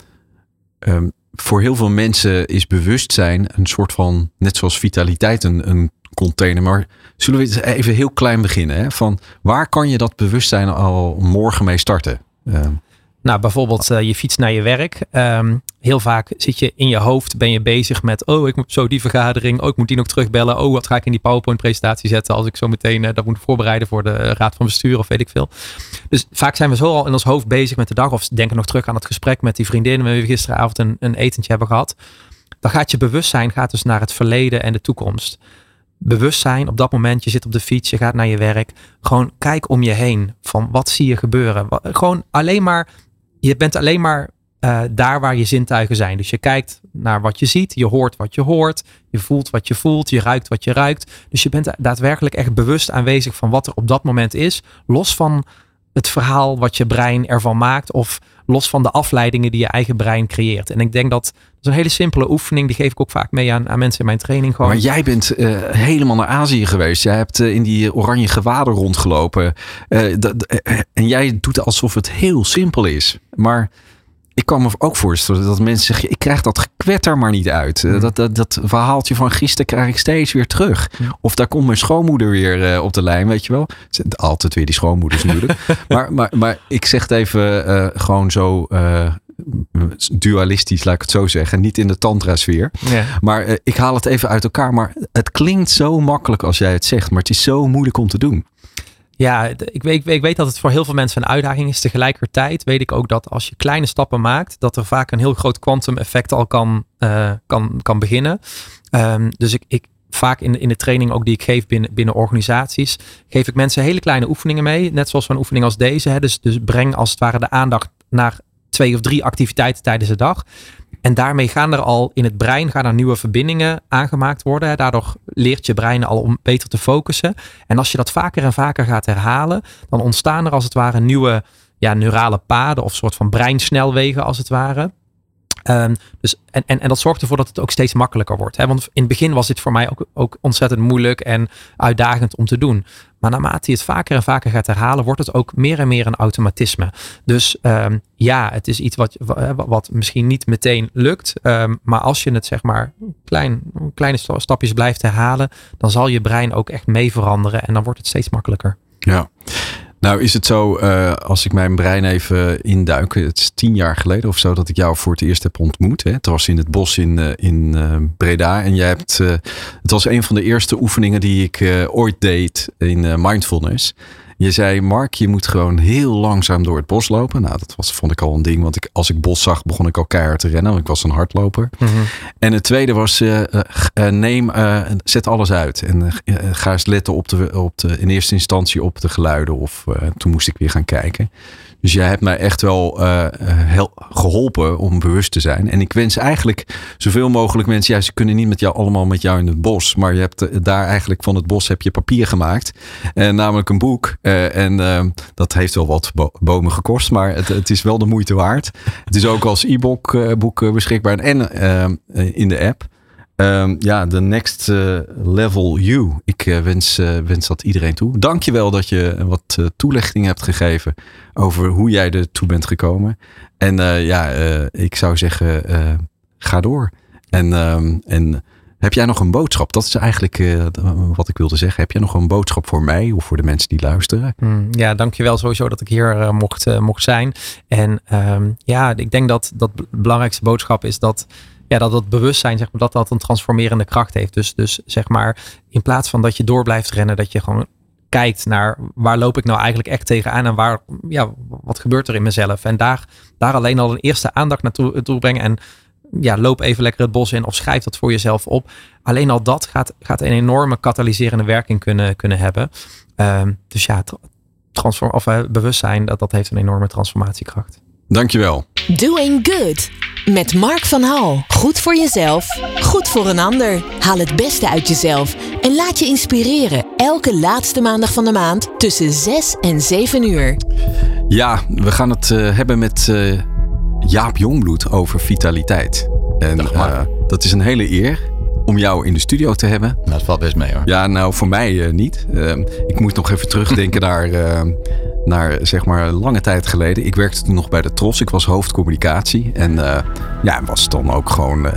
um, voor heel veel mensen is bewustzijn een soort van, net zoals vitaliteit, een, een container. Maar zullen we even heel klein beginnen? Hè? Van waar kan je dat bewustzijn al morgen mee starten? Nou, bijvoorbeeld uh, je fiets naar je werk. Um, heel vaak zit je in je hoofd, ben je bezig met, oh, ik moet zo die vergadering, oh, ik moet die nog terugbellen, oh, wat ga ik in die PowerPoint-presentatie zetten als ik zo meteen uh, dat moet voorbereiden voor de raad van bestuur of weet ik veel. Dus vaak zijn we zo al in ons hoofd bezig met de dag of denken nog terug aan het gesprek met die vriendin waar we gisteravond een, een etentje hebben gehad. Dan gaat je bewustzijn gaat dus naar het verleden en de toekomst. Bewustzijn op dat moment, je zit op de fiets, je gaat naar je werk. Gewoon kijk om je heen van wat zie je gebeuren. Gewoon alleen maar je bent alleen maar uh, daar waar je zintuigen zijn. Dus je kijkt naar wat je ziet, je hoort wat je hoort, je voelt wat je voelt, je ruikt wat je ruikt. Dus je bent daadwerkelijk echt bewust aanwezig van wat er op dat moment is, los van het verhaal wat je brein ervan maakt of los van de afleidingen die je eigen brein creëert. En ik denk dat dat is een hele simpele oefening, die geef ik ook vaak mee aan, aan mensen in mijn training. Gewoon. Maar jij bent uh, helemaal naar Azië geweest. Jij hebt uh, in die oranje gewaden rondgelopen. En jij doet alsof het heel simpel is. Maar ik kan me ook voorstellen dat mensen zeggen: ik krijg dat gekwetter maar niet uit. Mm. Dat, dat, dat verhaaltje van gisteren krijg ik steeds weer terug. Mm. Of daar komt mijn schoonmoeder weer uh, op de lijn, weet je wel. Altijd weer die schoonmoeders natuurlijk. maar, maar, maar ik zeg het even uh, gewoon zo uh, dualistisch, laat ik het zo zeggen. Niet in de tantra-sfeer. Ja. Maar ik haal het even uit elkaar. Maar het klinkt zo makkelijk als jij het zegt. Maar het is zo moeilijk om te doen. Ja, ik weet, ik weet dat het voor heel veel mensen een uitdaging is. Tegelijkertijd weet ik ook dat als je kleine stappen maakt, dat er vaak een heel groot quantum effect al kan, uh, kan, kan beginnen. Um, dus ik, ik, vaak in, in de training ook die ik geef binnen, binnen organisaties, geef ik mensen hele kleine oefeningen mee. Net zoals een oefening als deze. Hè. Dus, dus breng als het ware de aandacht naar twee of drie activiteiten tijdens de dag. En daarmee gaan er al in het brein gaan er nieuwe verbindingen aangemaakt worden. Daardoor leert je brein al om beter te focussen. En als je dat vaker en vaker gaat herhalen, dan ontstaan er als het ware nieuwe ja, neurale paden of soort van breinsnelwegen als het ware. Um, dus, en, en, en dat zorgt ervoor dat het ook steeds makkelijker wordt. Hè? Want in het begin was dit voor mij ook, ook ontzettend moeilijk en uitdagend om te doen. Maar naarmate je het vaker en vaker gaat herhalen, wordt het ook meer en meer een automatisme. Dus um, ja, het is iets wat, wat misschien niet meteen lukt. Um, maar als je het zeg maar klein, kleine stapjes blijft herhalen, dan zal je brein ook echt mee veranderen en dan wordt het steeds makkelijker. Ja. Nou is het zo, uh, als ik mijn brein even induik, het is tien jaar geleden of zo dat ik jou voor het eerst heb ontmoet. Hè. Het was in het bos in, uh, in uh, Breda en jij hebt, het was een van de eerste oefeningen die ik ooit deed in mindfulness. Je zei, Mark, je moet gewoon heel langzaam door het bos lopen. Nou, dat was, vond ik al een ding. Want ik, als ik bos zag, begon ik al keihard te rennen. Want ik was een hardloper. Mhm. En het tweede was, uh, uh, neem, uh, zet alles uit. En ga eens letten op de, op de, in eerste instantie op de geluiden. Of toen moest ik weer gaan kijken. Dus jij hebt mij echt wel uh, heel geholpen om bewust te zijn. En ik wens eigenlijk zoveel mogelijk mensen. Ja, ze kunnen niet met jou allemaal met jou in het bos. Maar je hebt uh, daar eigenlijk van het bos heb je papier gemaakt. Uh, namelijk een boek. en dat heeft wel wat bo bomen gekost. Maar het, het, is wel de moeite waard. Het is ook als e-book boek beschikbaar. En in de app. Um, ja, de next uh, level you. Ik uh, wens, uh, wens dat iedereen toe. Dankjewel dat je wat toelichting hebt gegeven over hoe jij er toe bent gekomen. En ja, ik zou zeggen, ga door. En, um, en heb jij nog een boodschap? Dat is eigenlijk wat ik wilde zeggen. Heb jij nog een boodschap voor mij of voor de mensen die luisteren? Mm, ja, dankjewel sowieso dat ik hier mocht, mocht zijn. En um, ja, ik denk dat dat belangrijkste boodschap is dat ja, dat dat bewustzijn, zeg maar, dat dat een transformerende kracht heeft. Dus, dus zeg maar, in plaats van dat je door blijft rennen, dat je gewoon kijkt naar waar loop ik nou eigenlijk echt tegenaan en waar, ja, wat gebeurt er in mezelf? En daar, daar alleen al een eerste aandacht naartoe toe brengen en ja, loop even lekker het bos in of schrijf dat voor jezelf op. Alleen al dat gaat, gaat een enorme katalyserende werking kunnen, kunnen hebben. Uh, dus ja, transform, of, uh, bewustzijn, dat, dat heeft een enorme transformatiekracht. Dankjewel. Doing Good. Met Mark van Hal. Goed voor jezelf, goed voor een ander. Haal het beste uit jezelf en laat je inspireren. Elke laatste maandag van de maand tussen 6 en 7 uur. Ja, we gaan het uh, hebben met uh, Jaap Jongbloed over vitaliteit. En uh, dat is een hele eer om jou in de studio te hebben. Nou, dat valt best mee hoor. Ja, nou voor mij niet. Ehm, ik moet nog even terugdenken naar ehm, naar zeg maar lange tijd geleden. Ik werkte toen nog bij de Tros. Ik was hoofdcommunicatie. En uh, ja, was dan ook gewoon uh,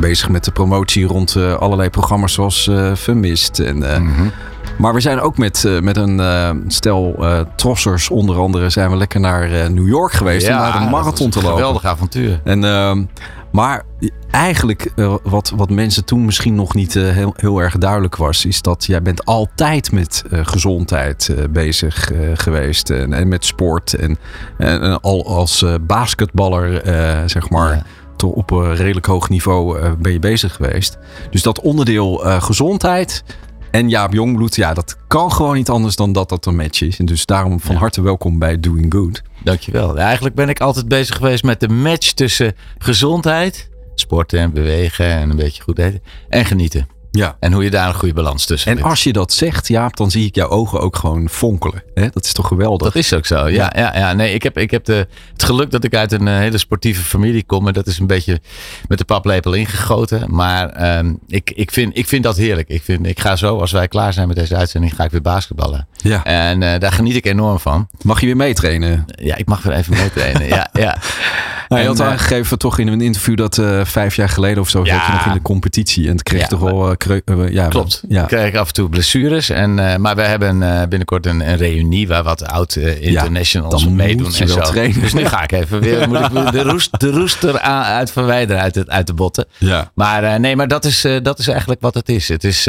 bezig met de promotie rond uh, allerlei programma's zoals Funmist. En, mm -hmm. Maar we zijn ook met, met een stel trossers onder andere zijn we lekker naar New York geweest. Ja, om naar de marathon te lopen. Geweldig avontuur. En ehm, maar eigenlijk uh, wat, wat mensen toen misschien nog niet uh, heel, heel erg duidelijk was, is dat jij bent altijd met uh, gezondheid bezig geweest en, en, met sport en, en al als basketballer zeg maar. Ja. Op een redelijk hoog niveau ben je bezig geweest. Dus dat onderdeel gezondheid en Jaap Jongbloed, ja, dat kan gewoon niet anders dan dat dat een match is. En dus daarom van harte welkom bij Doing Good. Dankjewel. Eigenlijk ben ik altijd bezig geweest met de match tussen gezondheid, sporten en bewegen en een beetje goed eten en genieten. Ja. En hoe je daar een goede balans tussen En als je dat zegt, Jaap, dan zie ik jouw ogen ook gewoon fonkelen. Hè? Dat is toch geweldig? Dat is ook zo, ja. ja. ja, Nee, ik heb, ik heb de, het geluk dat ik uit een eh, hele sportieve familie kom. En dat is een beetje met de paplepel ingegoten. Maar um, ik, ik, vind, ik vind dat heerlijk. Ik, vind, ik ga zo, als wij klaar zijn met deze uitzending, ga ik weer basketballen. Ja. En uh, daar geniet ik enorm van. Mag je weer meetrainen? Ja, ik mag weer even meetrainen. ja, ja. Nou, je had uh, aangegeven toch in een interview dat uh, vijf jaar geleden of zo ja. zat je nog in de competitie. En het kreeg ja, toch wel... Uh, ja, Klopt. Ja. krijg ik af en toe blessures. En, maar we hebben binnenkort een, een reunie waar wat oud internationals ja, meedoen en zo. Trainen. Dus nu ga ik even weer moet ik de, roest, de roester uit verwijderen uit, het, uit de botten. Ja. Maar nee, maar dat is, dat is eigenlijk wat het is. Het is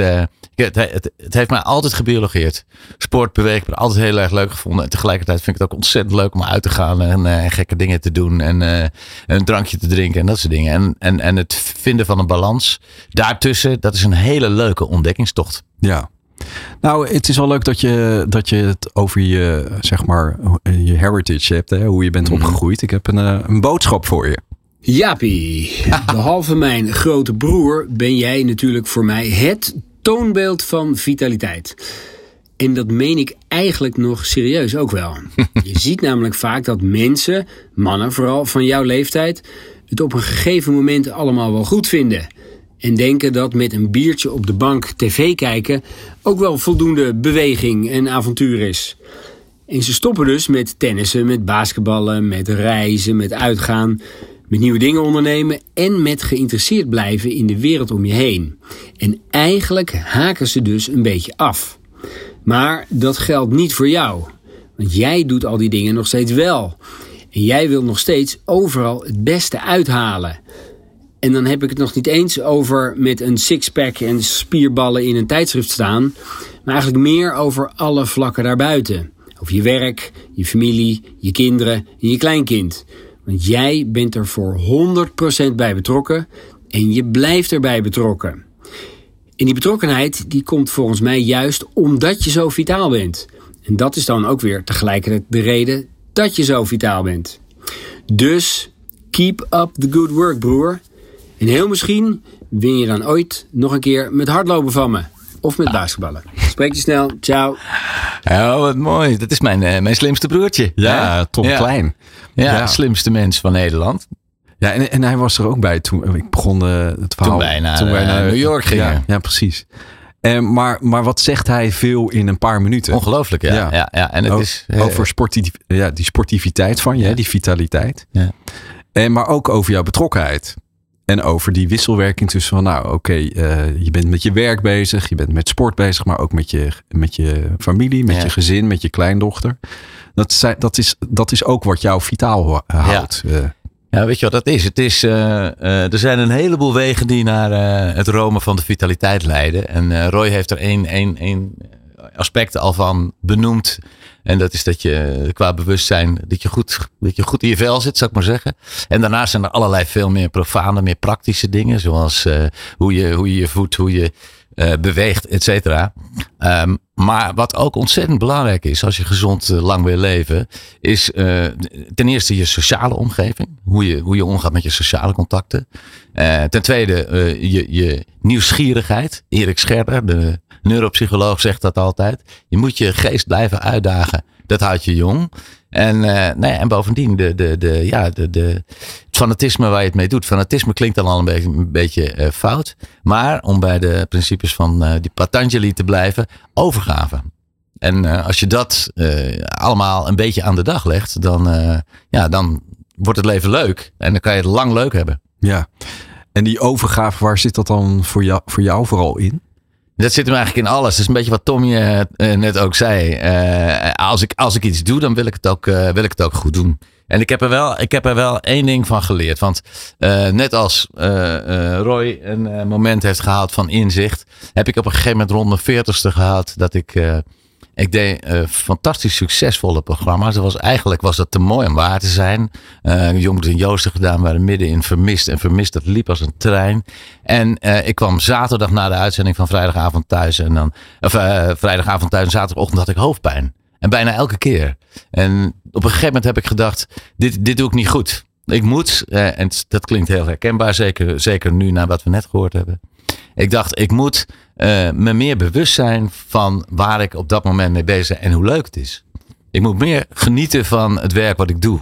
het, het, het, heeft mij altijd gebiologeerd. Sport, bewegen, ik heb altijd heel erg leuk gevonden. En tegelijkertijd vind ik het ook ontzettend leuk om uit te gaan en, gekke dingen te doen. En een drankje te drinken en dat soort dingen. En, en, en het vinden van een balans daartussen, dat is een hele leuke ontdekkingstocht. Ja. Nou, het is wel leuk dat je, dat je het over je, zeg maar, je heritage hebt. Hè? Hoe je bent mhm. opgegroeid. Ik heb een, uh, een boodschap voor je. Jaapie, behalve mijn grote broer ben jij natuurlijk voor mij het toonbeeld van vitaliteit. En dat meen ik eigenlijk nog serieus ook wel. Je ziet namelijk vaak dat mensen, mannen vooral van jouw leeftijd, het op een gegeven moment allemaal wel goed vinden. En denken dat met een biertje op de bank tv kijken ook wel voldoende beweging en avontuur is. En ze stoppen dus met tennissen, met basketballen, met reizen, met uitgaan met nieuwe dingen ondernemen en met geïnteresseerd blijven in de wereld om je heen. En eigenlijk haken ze dus een beetje af. Maar dat geldt niet voor jou, want jij doet al die dingen nog steeds wel. En jij wilt nog steeds overal het beste uithalen. En dan heb ik het nog niet eens over met een sixpack en spierballen in een tijdschrift staan, maar eigenlijk meer over alle vlakken daarbuiten. Over je werk, je familie, je kinderen en je kleinkind. Want jij bent er voor 100% bij betrokken en je blijft erbij betrokken. En die betrokkenheid die komt volgens mij juist omdat je zo vitaal bent. En dat is dan ook weer tegelijkertijd de reden dat je zo vitaal bent. Dus keep up the good work, broer. En heel misschien win je dan ooit nog een keer met hardlopen van me. Of met basketballen. Spreek je snel. Ciao. Oh, wat mooi. Dat is mijn, uh, mijn slimste broertje. Ja, Tom Klein. Ja, slimste mens van Nederland. Ja, en, en hij was er ook bij toen ik begon het verhaal. Toen wij naar, toen wij naar New York gingen. Ja, ja precies. En, maar, maar wat zegt hij veel in een paar minuten? Ongelooflijk, ja. ja. ja, En het is, over sportief, ja, die sportiviteit van je, die vitaliteit. Ja. En, maar ook over jouw betrokkenheid. En over die wisselwerking tussen van, nou oké, eh, je bent met je werk bezig, je bent met sport bezig, maar ook met je, met je familie, met je gezin, met je kleindochter. Dat, dat, is, dat is ook wat jou vitaal houdt. Ja. Eh. ja. weet je wat dat is? Het is uh, er zijn een heleboel wegen die naar het Rome van de vitaliteit leiden. En Roy heeft er één, één, één aspect al van benoemd. En dat is dat je qua bewustzijn, dat je goed, dat je goed in je vel zit, zou ik maar zeggen. En daarnaast zijn er allerlei veel meer profane, meer praktische dingen. Zoals hoe, je, hoe je je voedt, hoe je beweegt, et cetera. Um, maar wat ook ontzettend belangrijk is als je gezond uh, lang wil leven, is ten eerste je sociale omgeving. Hoe je, hoe je omgaat met je sociale contacten. ten tweede je, je nieuwsgierigheid. Erik Scherder, de neuropsycholoog zegt dat altijd. Je moet je geest blijven uitdagen. Dat houdt je jong. En, uh, en bovendien, de, de, de, ja, de, de, het fanatisme waar je het mee doet. Fanatisme klinkt dan al een beetje, een beetje uh, fout. Maar om bij de principes van uh, die Patanjali te blijven, overgave. En als je dat allemaal een beetje aan de dag legt, dan, ja, dan wordt het leven leuk. En dan kan je het lang leuk hebben. Ja. En die overgave, waar zit dat dan voor jou, voor jou vooral in? Dat zit hem eigenlijk in alles. Dat is een beetje wat Tommy uh, net ook zei. Uh, als, ik, als ik iets doe, dan wil ik het ook, wil ik het ook goed doen. En ik heb er wel, ik heb er wel één ding van geleerd. Want net als Roy een moment heeft gehaald van inzicht, heb ik op een gegeven moment rond mijn veertigste gehad dat ik ik deed uh, fantastisch succesvolle programma's. Dat was, eigenlijk was dat te mooi om waar te zijn. Uh, Jongens en Joosten gedaan waren midden in Vermist. En Vermist, dat liep als een trein. En uh, ik kwam zaterdag na de uitzending van vrijdagavond thuis. En dan, of vrijdagavond thuis en zaterdagochtend had ik hoofdpijn. En bijna elke keer. En op een gegeven moment heb ik gedacht, dit, dit doe ik niet goed. Ik moet, en dat klinkt heel herkenbaar, zeker, zeker nu na wat we net gehoord hebben. Ik dacht, ik moet uh, me meer bewust zijn van waar ik op dat moment mee bezig ben en hoe leuk het is. Ik moet meer genieten van het werk wat ik doe.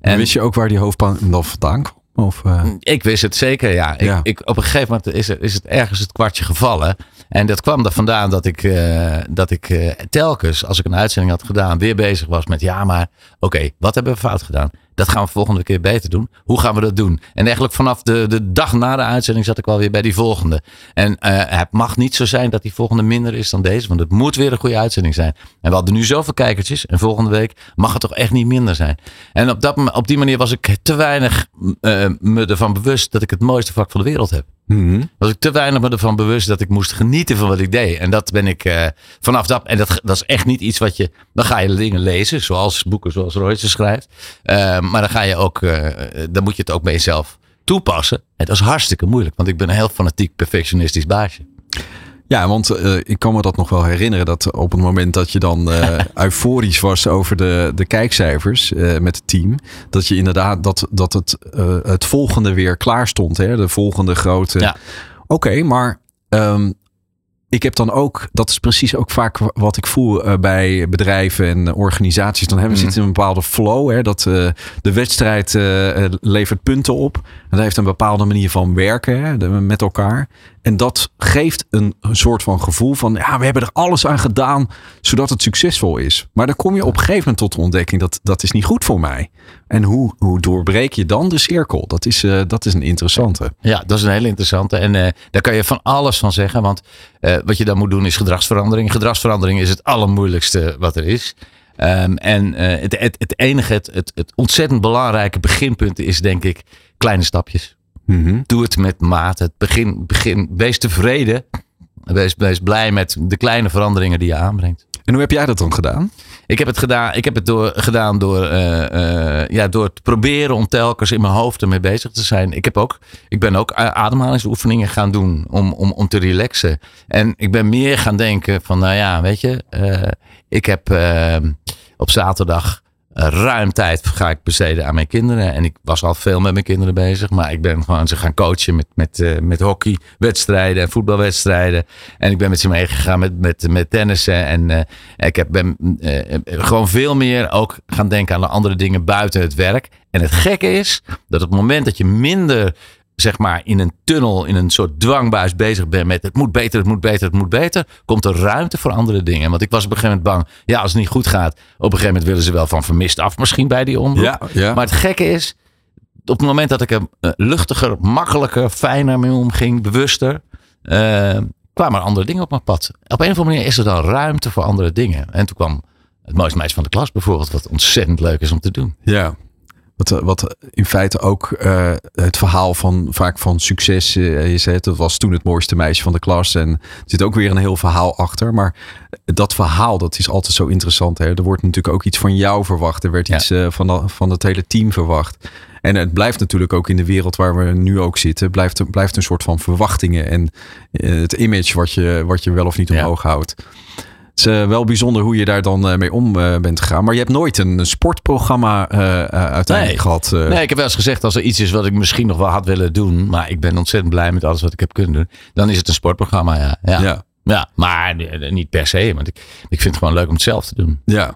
En wist je ook waar die hoofdpijn dan vandaan kwam? Of, uh... Ik wist het zeker, ja. Ik, Ik, op een gegeven moment is, er, is het ergens het kwartje gevallen. En dat kwam er vandaan dat ik, uh, dat ik uh, telkens, als ik een uitzending had gedaan, weer bezig was met: ja, maar oké, wat hebben we fout gedaan? Dat gaan we volgende keer beter doen. Hoe gaan we dat doen? En eigenlijk vanaf de, de dag na de uitzending zat ik wel weer bij die volgende. En uh, het mag niet zo zijn dat die volgende minder is dan deze. Want het moet weer een goede uitzending zijn. En we hadden nu zoveel kijkertjes. En volgende week mag het toch echt niet minder zijn. En op, dat, op die manier was ik te weinig uh, me ervan bewust dat ik het mooiste vak van de wereld heb. Mm Was ik te weinig me ervan bewust dat ik moest genieten van wat ik deed. En dat ben ik uh, vanaf dat. En dat, dat is echt niet iets wat je. Dan ga je dingen lezen, zoals boeken zoals Royce schrijft. Uh, maar dan ga je ook. Uh, dan moet je het ook bij jezelf toepassen. En dat is hartstikke moeilijk, want ik ben een heel fanatiek perfectionistisch baasje. Ja, want uh, ik kan me dat nog wel herinneren. Dat op het moment dat je dan uh, euforisch was over de, de kijkcijfers uh, met het team. Dat je inderdaad dat, dat het, het volgende weer klaar stond. Hè? De volgende grote. Ja. Oké, okay, maar um, ik heb dan ook, dat is precies ook vaak wat ik voel bij bedrijven en organisaties. Dan hebben mm. zitten in een bepaalde flow. Hè, dat uh, de wedstrijd uh, levert punten op. En dat heeft een bepaalde manier van werken hè, de, met elkaar. En dat geeft een, soort van gevoel van, ja, we hebben er alles aan gedaan zodat het succesvol is. Maar dan kom je op een gegeven moment tot de ontdekking dat dat is niet goed voor mij. En hoe, hoe doorbreek je dan de cirkel? Dat is, uh, dat is een interessante. Ja, dat is een hele interessante. En uh, daar kan je van alles van zeggen. Want uh, wat je dan moet doen is gedragsverandering. Gedragsverandering is het allermoeilijkste wat er is. Um, en het, het, het enige, het, het ontzettend belangrijke beginpunt is denk ik kleine stapjes. Mm -hmm. Doe het met mate. Het begin, begin, wees tevreden. Wees, wees blij met de kleine veranderingen die je aanbrengt. En hoe heb jij dat dan gedaan? Ik heb het gedaan, ik heb het door, gedaan door, uh, uh, ja, door te proberen om telkens in mijn hoofd ermee bezig te zijn. Ik, heb ook, ik ben ook ademhalingsoefeningen gaan doen om, om, om te relaxen. En ik ben meer gaan denken van, nou ja, weet je, uh, ik heb op zaterdag ruim tijd ga ik besteden aan mijn kinderen. En ik was al veel met mijn kinderen bezig. Maar ik ben gewoon ze gaan coachen met, met, uh, met hockeywedstrijden en voetbalwedstrijden. En ik ben met ze meegegaan met, met, met tennissen. En uh, ik heb, ben uh, gewoon veel meer ook gaan denken aan de andere dingen buiten het werk. En het gekke is dat op het moment dat je minder zeg maar in een tunnel, in een soort dwangbuis bezig ben met het moet beter, het moet beter, het moet beter, komt er ruimte voor andere dingen. Want ik was op een gegeven moment bang, ja, als het niet goed gaat, op een gegeven moment willen ze wel van vermist af misschien bij die omroep. Ja, ja. Maar het gekke is, op het moment dat ik er eh, luchtiger, makkelijker, fijner mee omging, bewuster, uh, kwamen er andere dingen op mijn pad. Op een of andere manier is er dan ruimte voor andere dingen. En toen kwam het mooiste meisje van de klas bijvoorbeeld, wat ontzettend leuk is om te doen. Ja, wat, eh, wat in feite ook uh, het verhaal van vaak van succes uh, is. Het was toen het mooiste meisje van de klas. En er zit ook weer een heel verhaal achter. Maar dat verhaal, dat is altijd zo interessant. Hè? Er wordt natuurlijk ook iets van jou verwacht. Er werd iets uh, van, van het hele team verwacht. En het blijft natuurlijk ook in de wereld waar we nu ook zitten, blijft, blijft een soort van verwachtingen en het image wat je, wat je wel of niet omhoog ja. houdt. Het is uh, wel bijzonder hoe je daar dan uh, mee om uh, bent gegaan. Maar je hebt nooit een sportprogramma uiteindelijk nee. gehad. Nee, ik heb wel eens gezegd als er iets is wat ik misschien nog wel had willen doen. Maar ik ben ontzettend blij met alles wat ik heb kunnen doen. Dan is het een sportprogramma, ja. Ja, ja. ja maar niet per se. Want ik, ik vind het gewoon leuk om het zelf te doen. Ja.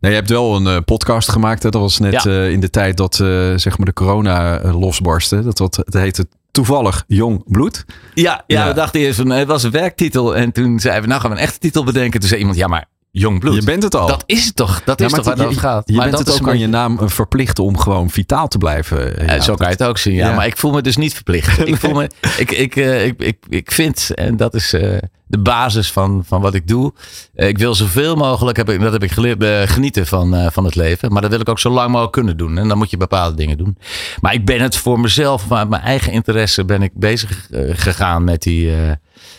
Nee, je hebt wel een podcast gemaakt. Hè? Dat was net ja. in de tijd dat zeg maar de corona losbarstte. Dat, wat, het heette toevallig Jong Bloed. Ja, ja, ja. we dachten eerst, van, het was een werktitel. En toen zeiden we, nou gaan we een echte titel bedenken. Toen zei iemand, ja maar Jong Bloed. Je bent het al. Dat is het toch? Dat is toch waar het gaat. Je maar bent het ook aan je naam verplichten om gewoon vitaal te blijven. Ja, zo kan je het ook zien. Ja, ja, maar ik voel me dus niet verplicht. ik, voel me, ik, ik, uh, ik, ik, ik vind, en dat is uh, de basis van, van wat ik doe. Uh, ik wil zoveel mogelijk, heb ik, dat heb ik geleerd, genieten van, van het leven. Maar dat wil ik ook zo lang mogelijk kunnen doen. En dan moet je bepaalde dingen doen. Maar ik ben het voor mezelf, maar mijn eigen interesse ben ik bezig gegaan met die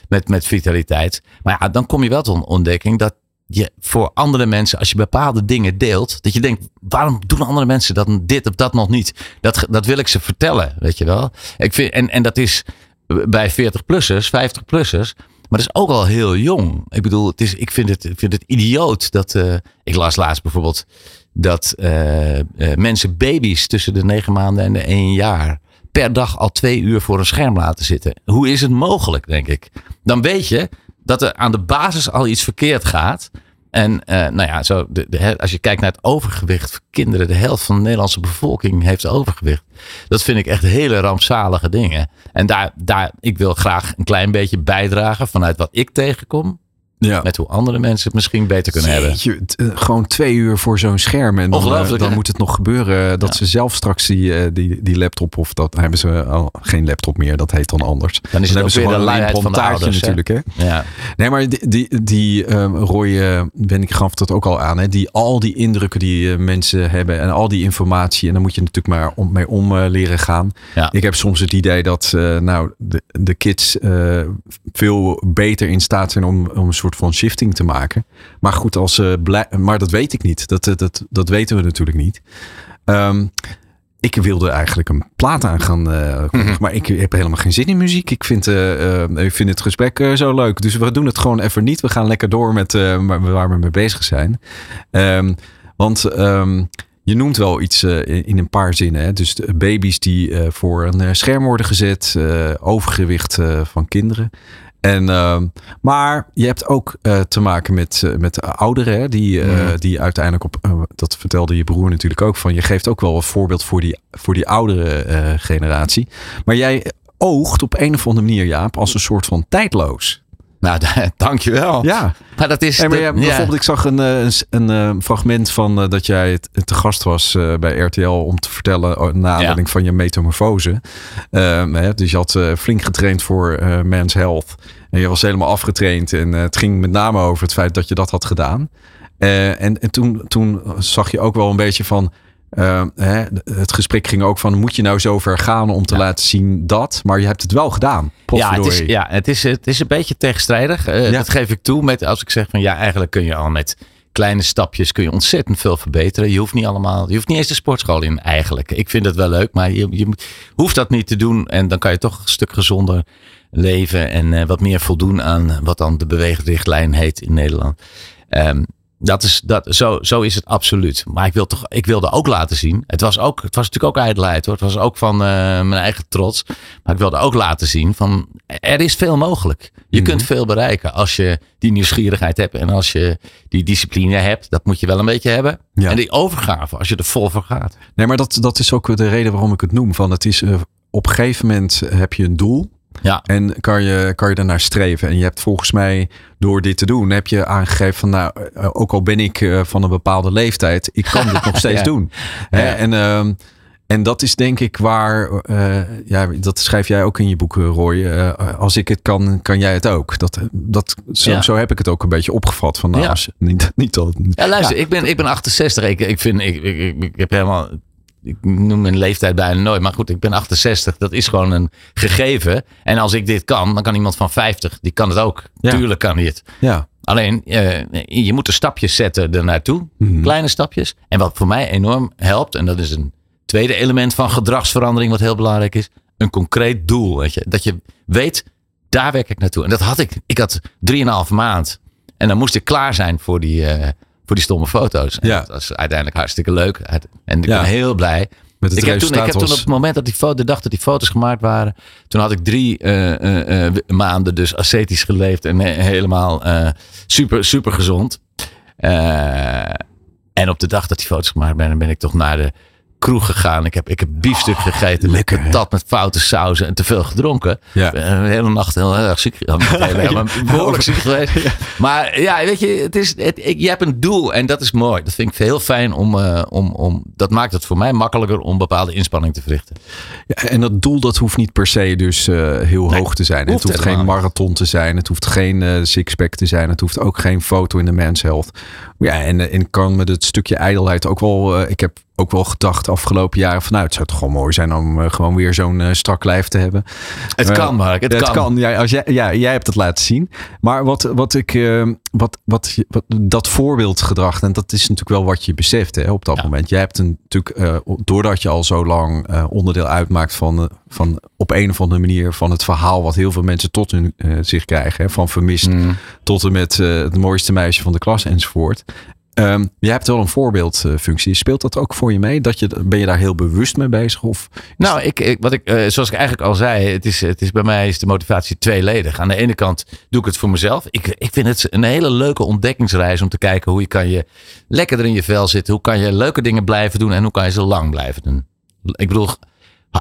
met, met vitaliteit. Maar ja, dan kom je wel tot ontdekking dat je voor andere mensen, als je bepaalde dingen deelt, dat je denkt, waarom doen andere mensen dat, dit of dat nog niet? Dat, dat wil ik ze vertellen, weet je wel. Ik vind, en, en dat is bij 40-plussers, 50-plussers, maar dat is ook al heel jong. Ik bedoel, het is, ik, vind het, ik vind het idioot dat. Uh, ik las laatst bijvoorbeeld dat uh, uh, mensen baby's tussen de negen maanden en de één jaar per dag al twee uur voor een scherm laten zitten. Hoe is het mogelijk, denk ik? Dan weet je dat er aan de basis al iets verkeerd gaat. En uh, nou ja, zo de, de, als je kijkt naar het overgewicht van kinderen, de helft van de Nederlandse bevolking heeft overgewicht. Dat vind ik echt hele rampzalige dingen. En daar, daar, ik wil graag een klein beetje bijdragen vanuit wat ik tegenkom. Ja. Met hoe andere mensen het misschien beter kunnen Jeetje, hebben. gewoon twee uur voor zo'n scherm. En dan, uh, dan moet het nog gebeuren dat ja. ze zelf straks die, die, die laptop of dat hebben ze al geen laptop meer. Dat heet dan anders. Dan is het dan ook weer een implantaatje natuurlijk. Hè? Ja. Nee, maar die, die, die um, Roy uh, Wenning gaf dat ook al aan. Hè? Die, al die indrukken die mensen hebben en al die informatie. En dan moet je natuurlijk maar om, mee om leren gaan. Ik heb soms het idee dat nou, de, de kids veel beter in staat zijn om, om een soort van shifting te maken. Maar goed, als ze blij, maar dat weet ik niet. Dat, dat, dat weten we natuurlijk niet. Um, ik wilde eigenlijk een plaat aan gaan uh, mm -hmm. maar ik heb helemaal geen zin in muziek. Ik vind, uh, uh, ik vind het gesprek zo leuk. Dus we doen het gewoon even niet. We gaan lekker door met waar we mee bezig zijn. Um, want um, je noemt wel iets in, in, een paar zinnen. Hè? Dus baby's die voor een scherm worden gezet. overgewicht van kinderen. En, uh, maar je hebt ook uh, te maken met, uh, met ouderen, hè, die, mm. die uiteindelijk op, dat vertelde je broer natuurlijk ook van, je geeft ook wel een voorbeeld voor die, voor die oudere generatie. Maar jij oogt op een of andere manier, Jaap, als een soort van tijdloos. Nou, dankjewel. Ja. Maar dat is. Hey, maar ja, bijvoorbeeld, ik zag een, een, een fragment van dat jij te gast was bij RTL om te vertellen na aanleiding van je metamorfose. Uh, dus je had flink getraind voor Men's Health. En je was helemaal afgetraind. En het ging met name over het feit dat je dat had gedaan. en en toen, toen zag je ook wel een beetje van. Uh, hè, het gesprek ging ook van: moet je nou zo ver gaan om te ja. laten zien dat? Maar je hebt het wel gedaan. Ja het, is, ja, het is, het is een beetje tegenstrijdig. Uh, ja. Dat geef ik toe. Met, als ik zeg van ja, eigenlijk kun je al met kleine stapjes kun je ontzettend veel verbeteren. Je hoeft niet allemaal, je hoeft niet eens de sportschool in eigenlijk. Ik vind het wel leuk, maar je, je hoeft dat niet te doen. En dan kan je toch een stuk gezonder leven en uh, wat meer voldoen aan wat dan de beweegrichtlijn heet in Nederland. Um, Dat is, dat, zo, zo is het absoluut. Maar ik, wil toch, ik wilde ook laten zien. Het was, ook, het was natuurlijk ook ijdelheid hoor. Het was ook van uh, mijn eigen trots. Maar ik wilde ook laten zien van er is veel mogelijk. Je mhm. kunt veel bereiken als je die nieuwsgierigheid hebt. En als je die discipline hebt. Dat moet je wel een beetje hebben. Ja. En die overgave als je er vol voor gaat. Nee, maar dat, dat is ook de reden waarom ik het noem. Van het is, uh, op een gegeven moment heb je een doel. Ja. En kan je, kan je daarnaar streven. En je hebt volgens mij door dit te doen, heb je aangegeven van nou, eh, ook al ben ik eh, van een bepaalde leeftijd, ik kan dit nog steeds doen. En, ehm, en dat is denk ik waar, uh, ja, dat schrijf jij ook in je boek, Roy. als ik het kan, kan jij het ook. Dat, dat, zo, zo heb ik het ook een beetje opgevat. Van, nou, als, niet, niet al, ja, luister, Ik, ben, ik ben 68. Ik, ik, vind, ik, ik, ik heb helemaal ik noem mijn leeftijd bijna nooit. Maar goed, ik ben 68. Dat is gewoon een gegeven. En als ik dit kan, dan kan iemand van 50. Die kan het ook. Tuurlijk kan hij het. Ja. Alleen, uh, je moet de stapjes zetten ernaartoe. Mm. Kleine stapjes. En wat voor mij enorm helpt. En dat is een tweede element van gedragsverandering. Wat heel belangrijk is. Een concreet doel. Weet je? Dat je weet, daar werk ik naartoe. En dat had ik. Ik had 3,5 maand. En dan moest ik klaar zijn voor die... Uh, voor die stomme foto's. En ja. dat was uiteindelijk hartstikke leuk. En ik ben heel blij. Met het ik, heb toen, ik heb toen op het moment dat die foto, de dag dat die foto's gemaakt waren, toen had ik drie uh, uh, maanden dus ascetisch geleefd en helemaal super, super gezond. en op de dag dat die foto's gemaakt werden, ben ik toch naar de kroeg gegaan. Ik heb, ik heb biefstuk oh, gegeten. Lekker. Met dat met foute sauzen en te veel gedronken. Ja. Een hele nacht heel, erg ziek. Behoorlijk ziek geweest. Maar ja, weet je, het is, het, ik, je hebt een doel en dat is mooi. Dat vind ik heel fijn om, uh, om, om. Dat maakt het voor mij makkelijker om bepaalde inspanning te verrichten. Ja, en dat doel dat hoeft niet per se dus uh, heel hoog te zijn. Het hoeft geen marathon te zijn. Het hoeft geen uh, sixpack te zijn. Het hoeft ook geen foto in de mens health. Ja, en, en kan met het stukje ijdelheid ook wel. ik heb ook wel gedacht afgelopen jaren van nou, het zou toch gewoon mooi zijn om uh, gewoon weer zo'n uh, strak lijf te hebben. Het uh, kan, Mark. Het, het kan. Ja, als jij, ja, jij hebt het laten zien. Maar wat, wat ik, wat, wat, wat, dat voorbeeldgedrag, en dat is natuurlijk wel wat je beseft hè, op dat moment. Jij hebt een, natuurlijk, doordat je al zo lang onderdeel uitmaakt van, van op een of andere manier van het verhaal wat heel veel mensen tot hun zich krijgen. Hè, van vermist mm. tot en met het mooiste meisje van de klas enzovoort. Um, je hebt wel een voorbeeldfunctie. Speelt dat ook voor je mee? Dat je, ben je daar heel bewust mee bezig? Of nou, ik, ik, wat ik, uh, zoals ik eigenlijk al zei, het is, het is bij mij is de motivatie tweeledig. Aan de ene kant doe ik het voor mezelf. Ik, ik vind het een hele leuke ontdekkingsreis om te kijken hoe je kan je lekkerder in je vel zitten. Hoe kan je leuke dingen blijven doen en hoe kan je ze lang blijven doen. Ik bedoel,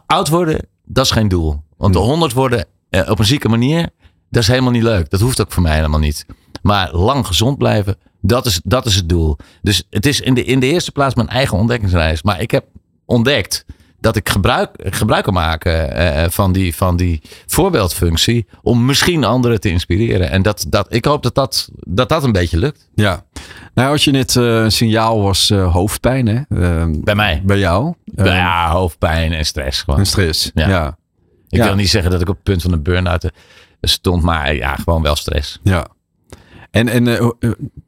oud worden, dat is geen doel. Want de 100 worden uh, op een zieke manier, dat is helemaal niet leuk. Dat hoeft ook voor mij helemaal niet. Maar lang gezond blijven, dat is, dat is het doel. Dus het is in de, in de eerste plaats mijn eigen ontdekkingsreis. Maar ik heb ontdekt dat ik gebruik, gebruik kan maken uh, van, die, van die voorbeeldfunctie. Om misschien anderen te inspireren. En dat, dat, ik hoop dat dat, dat dat een beetje lukt. Ja. Nou, als je net uh, een signaal was uh, hoofdpijn, hè? bij mij. Bij jou. ja, hoofdpijn en stress gewoon. En stress, ja. ja. Ik wil niet zeggen dat ik op het punt van een burn-out stond. Maar ja, gewoon wel stress. Ja. En, en uh,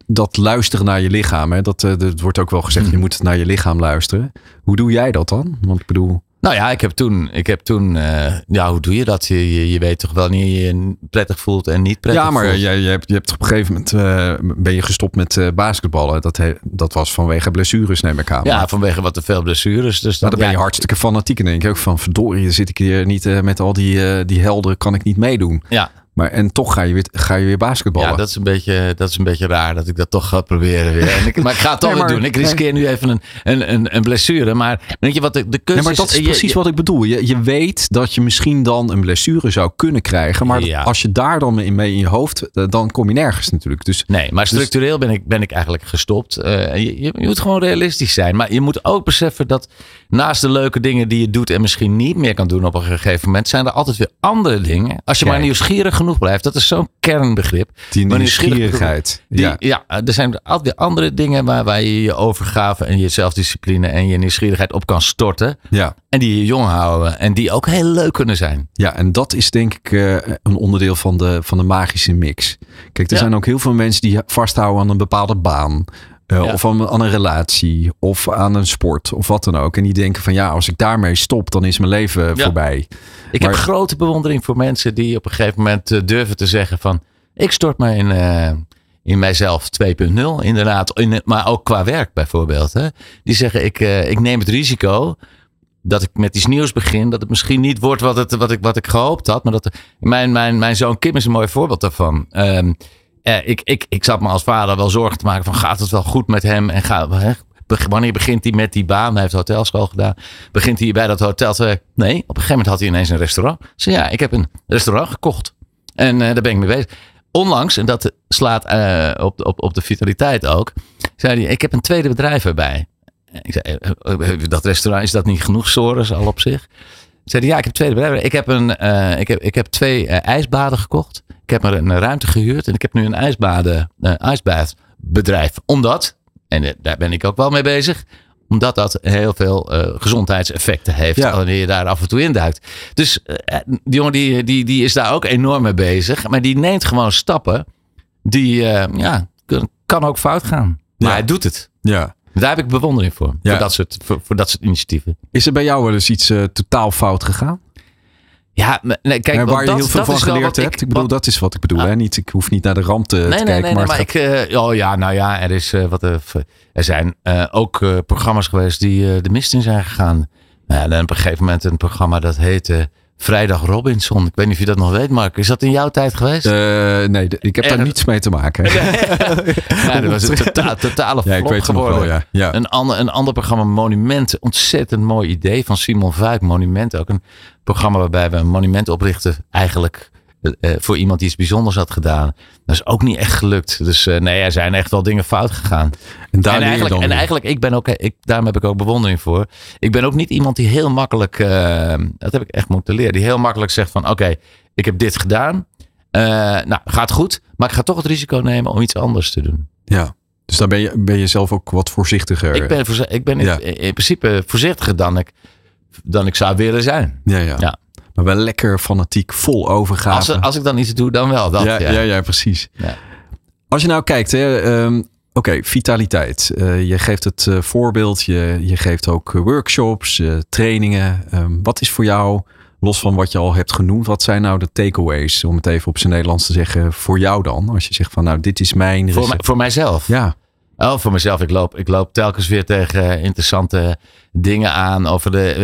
dat luisteren naar je lichaam, hè, dat, uh, dat wordt ook wel gezegd, je hmm. moet naar je lichaam luisteren. Hoe doe jij dat dan? Want ik bedoel. Nou ja, ik heb toen, ik heb toen uh, ja, hoe doe je dat? Je, je, je, weet toch wel wanneer je je prettig voelt en niet prettig Ja, maar je, je, hebt, je hebt op een gegeven moment, uh, ben je gestopt met uh, basketballen. Dat, he, dat was vanwege blessures, neem ik aan. Ja, vanwege wat te veel blessures. Dus dan, dan ben je hartstikke fanatiek en denk ik ook van, verdorie, zit ik hier niet met al die, die helden, kan ik niet meedoen. Ja. Maar en toch ga je weer, ga je weer basketballen. Ja, dat is, een beetje, dat is een beetje raar dat ik dat toch ga proberen weer. En ik, maar ik ga het toch nee, doen. Ik riskeer nu even een, een, een, een, blessure. Maar weet je wat de, de kunst nee, maar dat is, precies wat ik bedoel. Je, je weet dat je misschien dan een blessure zou kunnen krijgen. Maar als je daar dan mee in je hoofd, eh, dan kom je nergens natuurlijk. Dus, nee, maar dus- structureel ben, ik, ben ik eigenlijk gestopt. Uh, je, je, moet gewoon realistisch zijn. Maar je moet ook beseffen dat naast de leuke dingen die je doet en misschien niet meer kan doen op een gegeven moment, zijn er altijd weer andere dingen. Als je maar nieuwsgierig genoeg blijft. Dat is zo'n kernbegrip. Die nieuwsgierigheid. Die, ja. ja, er zijn altijd andere dingen waar, waar je je overgave en je zelfdiscipline en je nieuwsgierigheid op kan storten. Ja. En die je jong houden en die ook heel leuk kunnen zijn. Ja, en dat is denk ik uh, een onderdeel van de, van de magische mix. Kijk, er zijn ook heel veel mensen die vasthouden aan een bepaalde baan. Uh, Of aan, aan, een relatie. Of aan een sport. Of wat dan ook. En die denken van ja, als ik daarmee stop, dan is mijn leven voorbij. Ik heb grote bewondering voor mensen die op een gegeven moment uh, durven te zeggen van ik stort me in, uh, in mijzelf 2.0 inderdaad. In, maar ook qua werk bijvoorbeeld. Hè. Die zeggen ik, ik neem het risico dat ik met iets nieuws begin. Dat het misschien niet wordt wat, het, wat, ik, wat ik gehoopt had. Maar dat mijn, mijn, mijn zoon Kim is een mooi voorbeeld daarvan. Um, eh, ik, ik, ik zat me als vader wel zorgen te maken van gaat het wel goed met hem? En hè, wanneer begint hij met die baan? Hij heeft hotelschool gedaan. Begint hij bij dat hotel? Te, nee, op een gegeven moment had hij ineens een restaurant. Ze ja, ik heb een restaurant gekocht. En uh, daar ben ik mee bezig. Onlangs, en dat slaat uh, op, op, op de vitaliteit ook, zei hij, ik heb een tweede bedrijf erbij. Ik zei, dat restaurant, is dat niet genoeg sores al op zich? Zei hij, ja, ik heb bedrijf. Ik heb, een, uh, ik heb, ik heb twee ijsbaden gekocht. Ik heb er een ruimte gehuurd en ik heb nu een ijsbaden, ijsbadbedrijf. Omdat, en daar ben ik ook wel mee bezig, omdat dat heel veel uh, gezondheidseffecten heeft ja. wanneer je daar af en toe induikt. Dus uh, die jongen die, die, die is daar ook enorm mee bezig. Maar die neemt gewoon stappen die uh, ja, kan ook fout gaan. Maar ja. hij doet het. Ja. Daar heb ik bewondering voor. Ja. Voor, dat soort, voor, voor, dat soort initiatieven. Is er bij jou wel eens iets totaal fout gegaan? Ja, nee, kijk, waar je dat, heel veel van geleerd hebt. Ik, ik bedoel, dat is wat ik bedoel. Ah. hè? Niet, ik hoef niet naar de rand te, nee, te nee, kijken. Nee, maar, maar ik, uh, oh ja, nou ja, er is uh, wat. Er zijn ook programma's geweest die de mist in zijn gegaan. Nou ja, dan op een gegeven moment een programma dat heette Vrijdag Robinson. Ik weet niet of je dat nog weet, Mark. Is dat in jouw tijd geweest? Uh, nee, ik heb daar niets mee te maken. ja, dat was een tota totale flop ja, ik weet geworden. Wel, ja. Ja. Een, ander, een ander programma, Monument. Ontzettend mooi idee van Simon Vuik. Monument, ook een programma waarbij we een monument oprichten. Eigenlijk uh, voor iemand die iets bijzonders had gedaan. Dat is ook niet echt gelukt. Dus uh, nee, er zijn echt wel dingen fout gegaan. En, daar en eigenlijk, en eigenlijk, ik ben ook, ik, daarom heb ik ook bewondering voor. Ik ben ook niet iemand die heel makkelijk, uh, dat heb ik echt moeten leren, die heel makkelijk zegt van oké, okay, ik heb dit gedaan. nou, gaat goed, maar ik ga toch het risico nemen om iets anders te doen. Ja. Dus dan ben je, ben je zelf ook wat voorzichtiger. Ik ben, ik ben ja. in, in, principe voorzichtiger dan ik, dan ik zou willen zijn. Ja, ja. ja. Maar wel lekker fanatiek, vol overgave. Als, als ik dan iets doe, dan wel. Dat, ja, ja. ja, precies. Ja. Als je nou kijkt, hè, um, oké, vitaliteit. Uh, je geeft het uh, voorbeeld, je, je geeft ook workshops, uh, trainingen. Um, wat is voor jou, los van wat je al hebt genoemd, wat zijn nou de takeaways, om het even op zijn Nederlands te zeggen, voor jou dan? Als je zegt van, nou, dit is mijn. Voor, mij, voor mijzelf? Ja. Oh, voor mezelf. Ik loop, ik loop telkens weer tegen interessante dingen aan over de,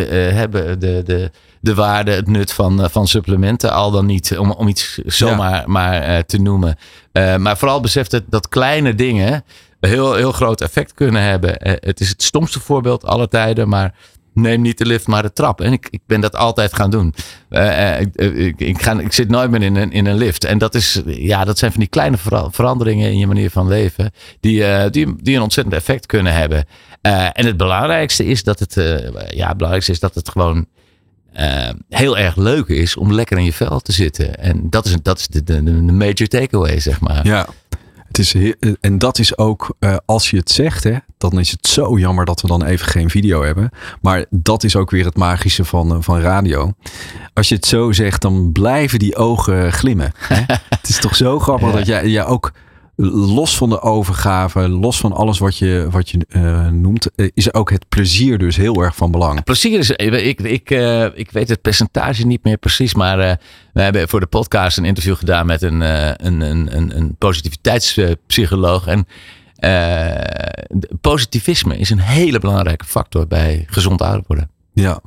uh, de, de, de waarde, het nut van, van supplementen. Al dan niet om, om iets zomaar maar, te noemen. Maar vooral beseft het dat kleine dingen heel, heel groot effect kunnen hebben. het is het stomste voorbeeld aller tijden, maar neem niet de lift, maar de trap. En ik, ik ben dat altijd gaan doen. Uh, ik, ik, ik, ga, ik zit nooit meer in een, in een lift. En dat, is, ja, dat zijn van die kleine veranderingen in je manier van leven. Die, uh, die, die een ontzettend effect kunnen hebben. En het belangrijkste is dat het, ja, belangrijkste is dat het gewoon heel erg leuk is om lekker in je vel te zitten. En dat is, dat is de, de, de major takeaway, zeg maar. Ja. Het is en dat is ook, uh, als je het zegt, hè, dan is het zo jammer dat we dan even geen video hebben. Maar dat is ook weer het magische van, uh, van radio. Als je het zo zegt, dan blijven die ogen glimmen. Hè? het is toch zo grappig ja. dat jij ja, ook los van de overgave, los van alles wat je, wat je uh, noemt, is ook het plezier dus heel erg van belang. plezier is, ik, ik, uh, ik weet het percentage niet meer precies, maar uh, we hebben voor de podcast een interview gedaan met een, een, een, een, een positiviteitspsycholoog. En positivisme is een hele belangrijke factor bij gezond ouder worden. Ja.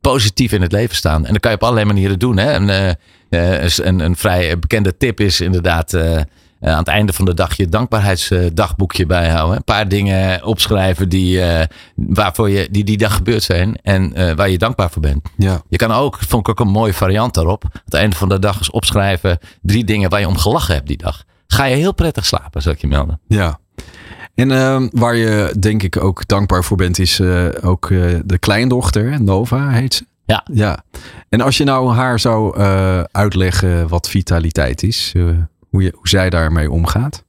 Positief in het leven staan. En dat kan je op allerlei manieren doen. Hè? Een, een, een vrij bekende tip is inderdaad aan het einde van de dag je dankbaarheidsdagboekje bijhouden. Een paar dingen opschrijven die, uh, waarvoor je, die die dag gebeurd zijn en uh, waar je dankbaar voor bent. Ja. Je kan ook, vond ik ook een mooie variant daarop, aan het einde van de dag eens opschrijven drie dingen waar je om gelachen hebt die dag. Ga je heel prettig slapen, zal ik je melden. Ja. En uh, waar je denk ik ook dankbaar voor bent, is uh, ook uh, de kleindochter, Nova heet ze. Ja. ja. En als je nou haar zou uitleggen wat vitaliteit is, hoe, je, hoe zij daarmee omgaat?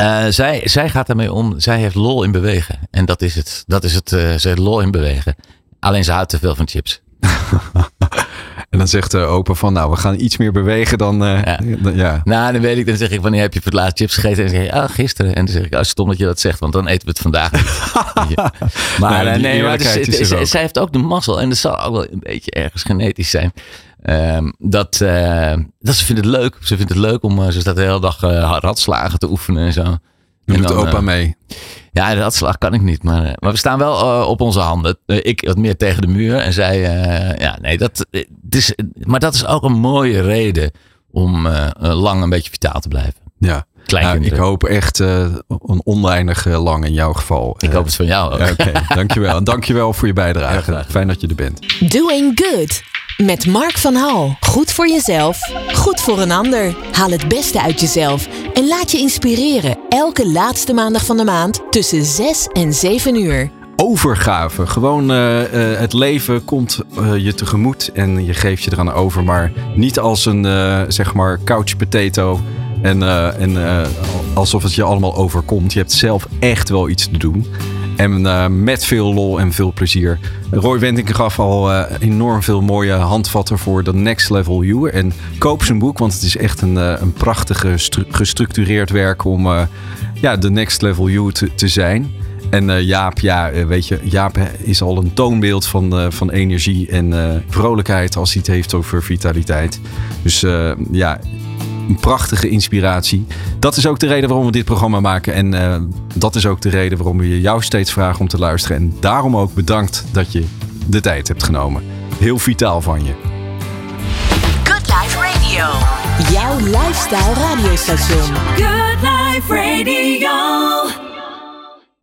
Uh, zij, zij gaat ermee om. Zij heeft lol in bewegen. En dat is het. Dat is het. Uh, ze heeft lol in bewegen. Alleen ze houdt te veel van chips. en dan zegt de opa van, nou, we gaan iets meer bewegen dan, uh, ja. Dan, ja. Nou, dan weet ik, dan zeg ik, wanneer heb je voor het laatst chips gegeten? En dan zeg je, ah, gisteren. En dan zeg ik, oh, stom dat je dat zegt, want dan eten we het vandaag niet. maar nee, nee maar het is, het is, zij heeft ook de mazzel. En dat zal ook wel een beetje ergens genetisch zijn. Ehm, dat, dat ze vindt het leuk. Ze vindt het leuk om, ze staat de hele dag radslagen te oefenen en zo. Je doet opa mee. Ja, de radslag kan ik niet. Maar, maar we staan wel op onze handen. ik wat meer tegen de muur. En zij, ja, nee, dat is, maar dat is ook een mooie reden om lang een beetje vitaal te blijven. Ja. Nou, ik hoop echt uh, een oneindig eh, lang in jouw geval. Ik hoop het van jou ook. Oké, okay, dankjewel. En dankjewel voor je bijdrage. Fijn dat je er bent. Doing Good. Met Mark van Hal. Goed voor jezelf, goed voor een ander. Haal het beste uit jezelf en laat je inspireren. Elke laatste maandag van de maand tussen 6 en 7 uur overgave. Gewoon uh, uh, het leven komt uh, je tegemoet en je geeft je eraan over. Maar niet als een zeg maar couch potato en, en alsof het je allemaal overkomt. Je hebt zelf echt wel iets te doen. En uh, met veel lol en veel plezier. Roy Wentink gaf al enorm veel mooie handvatten voor de Next Level You. En koop zijn boek, want het is echt een, een prachtige gestructureerd werk om ja, de Next Level You te, te zijn. En Jaap, ja, weet je, Jaap is al een toonbeeld van, van energie en vrolijkheid als hij het heeft over vitaliteit. Dus ja, een prachtige inspiratie. Dat is ook de reden waarom we dit programma maken. En uh, dat is ook de reden waarom we jou steeds vragen om te luisteren. En daarom ook bedankt dat je de tijd hebt genomen. Heel vitaal van je. Good Life Radio. Jouw lifestyle radiostation. Good Life Radio.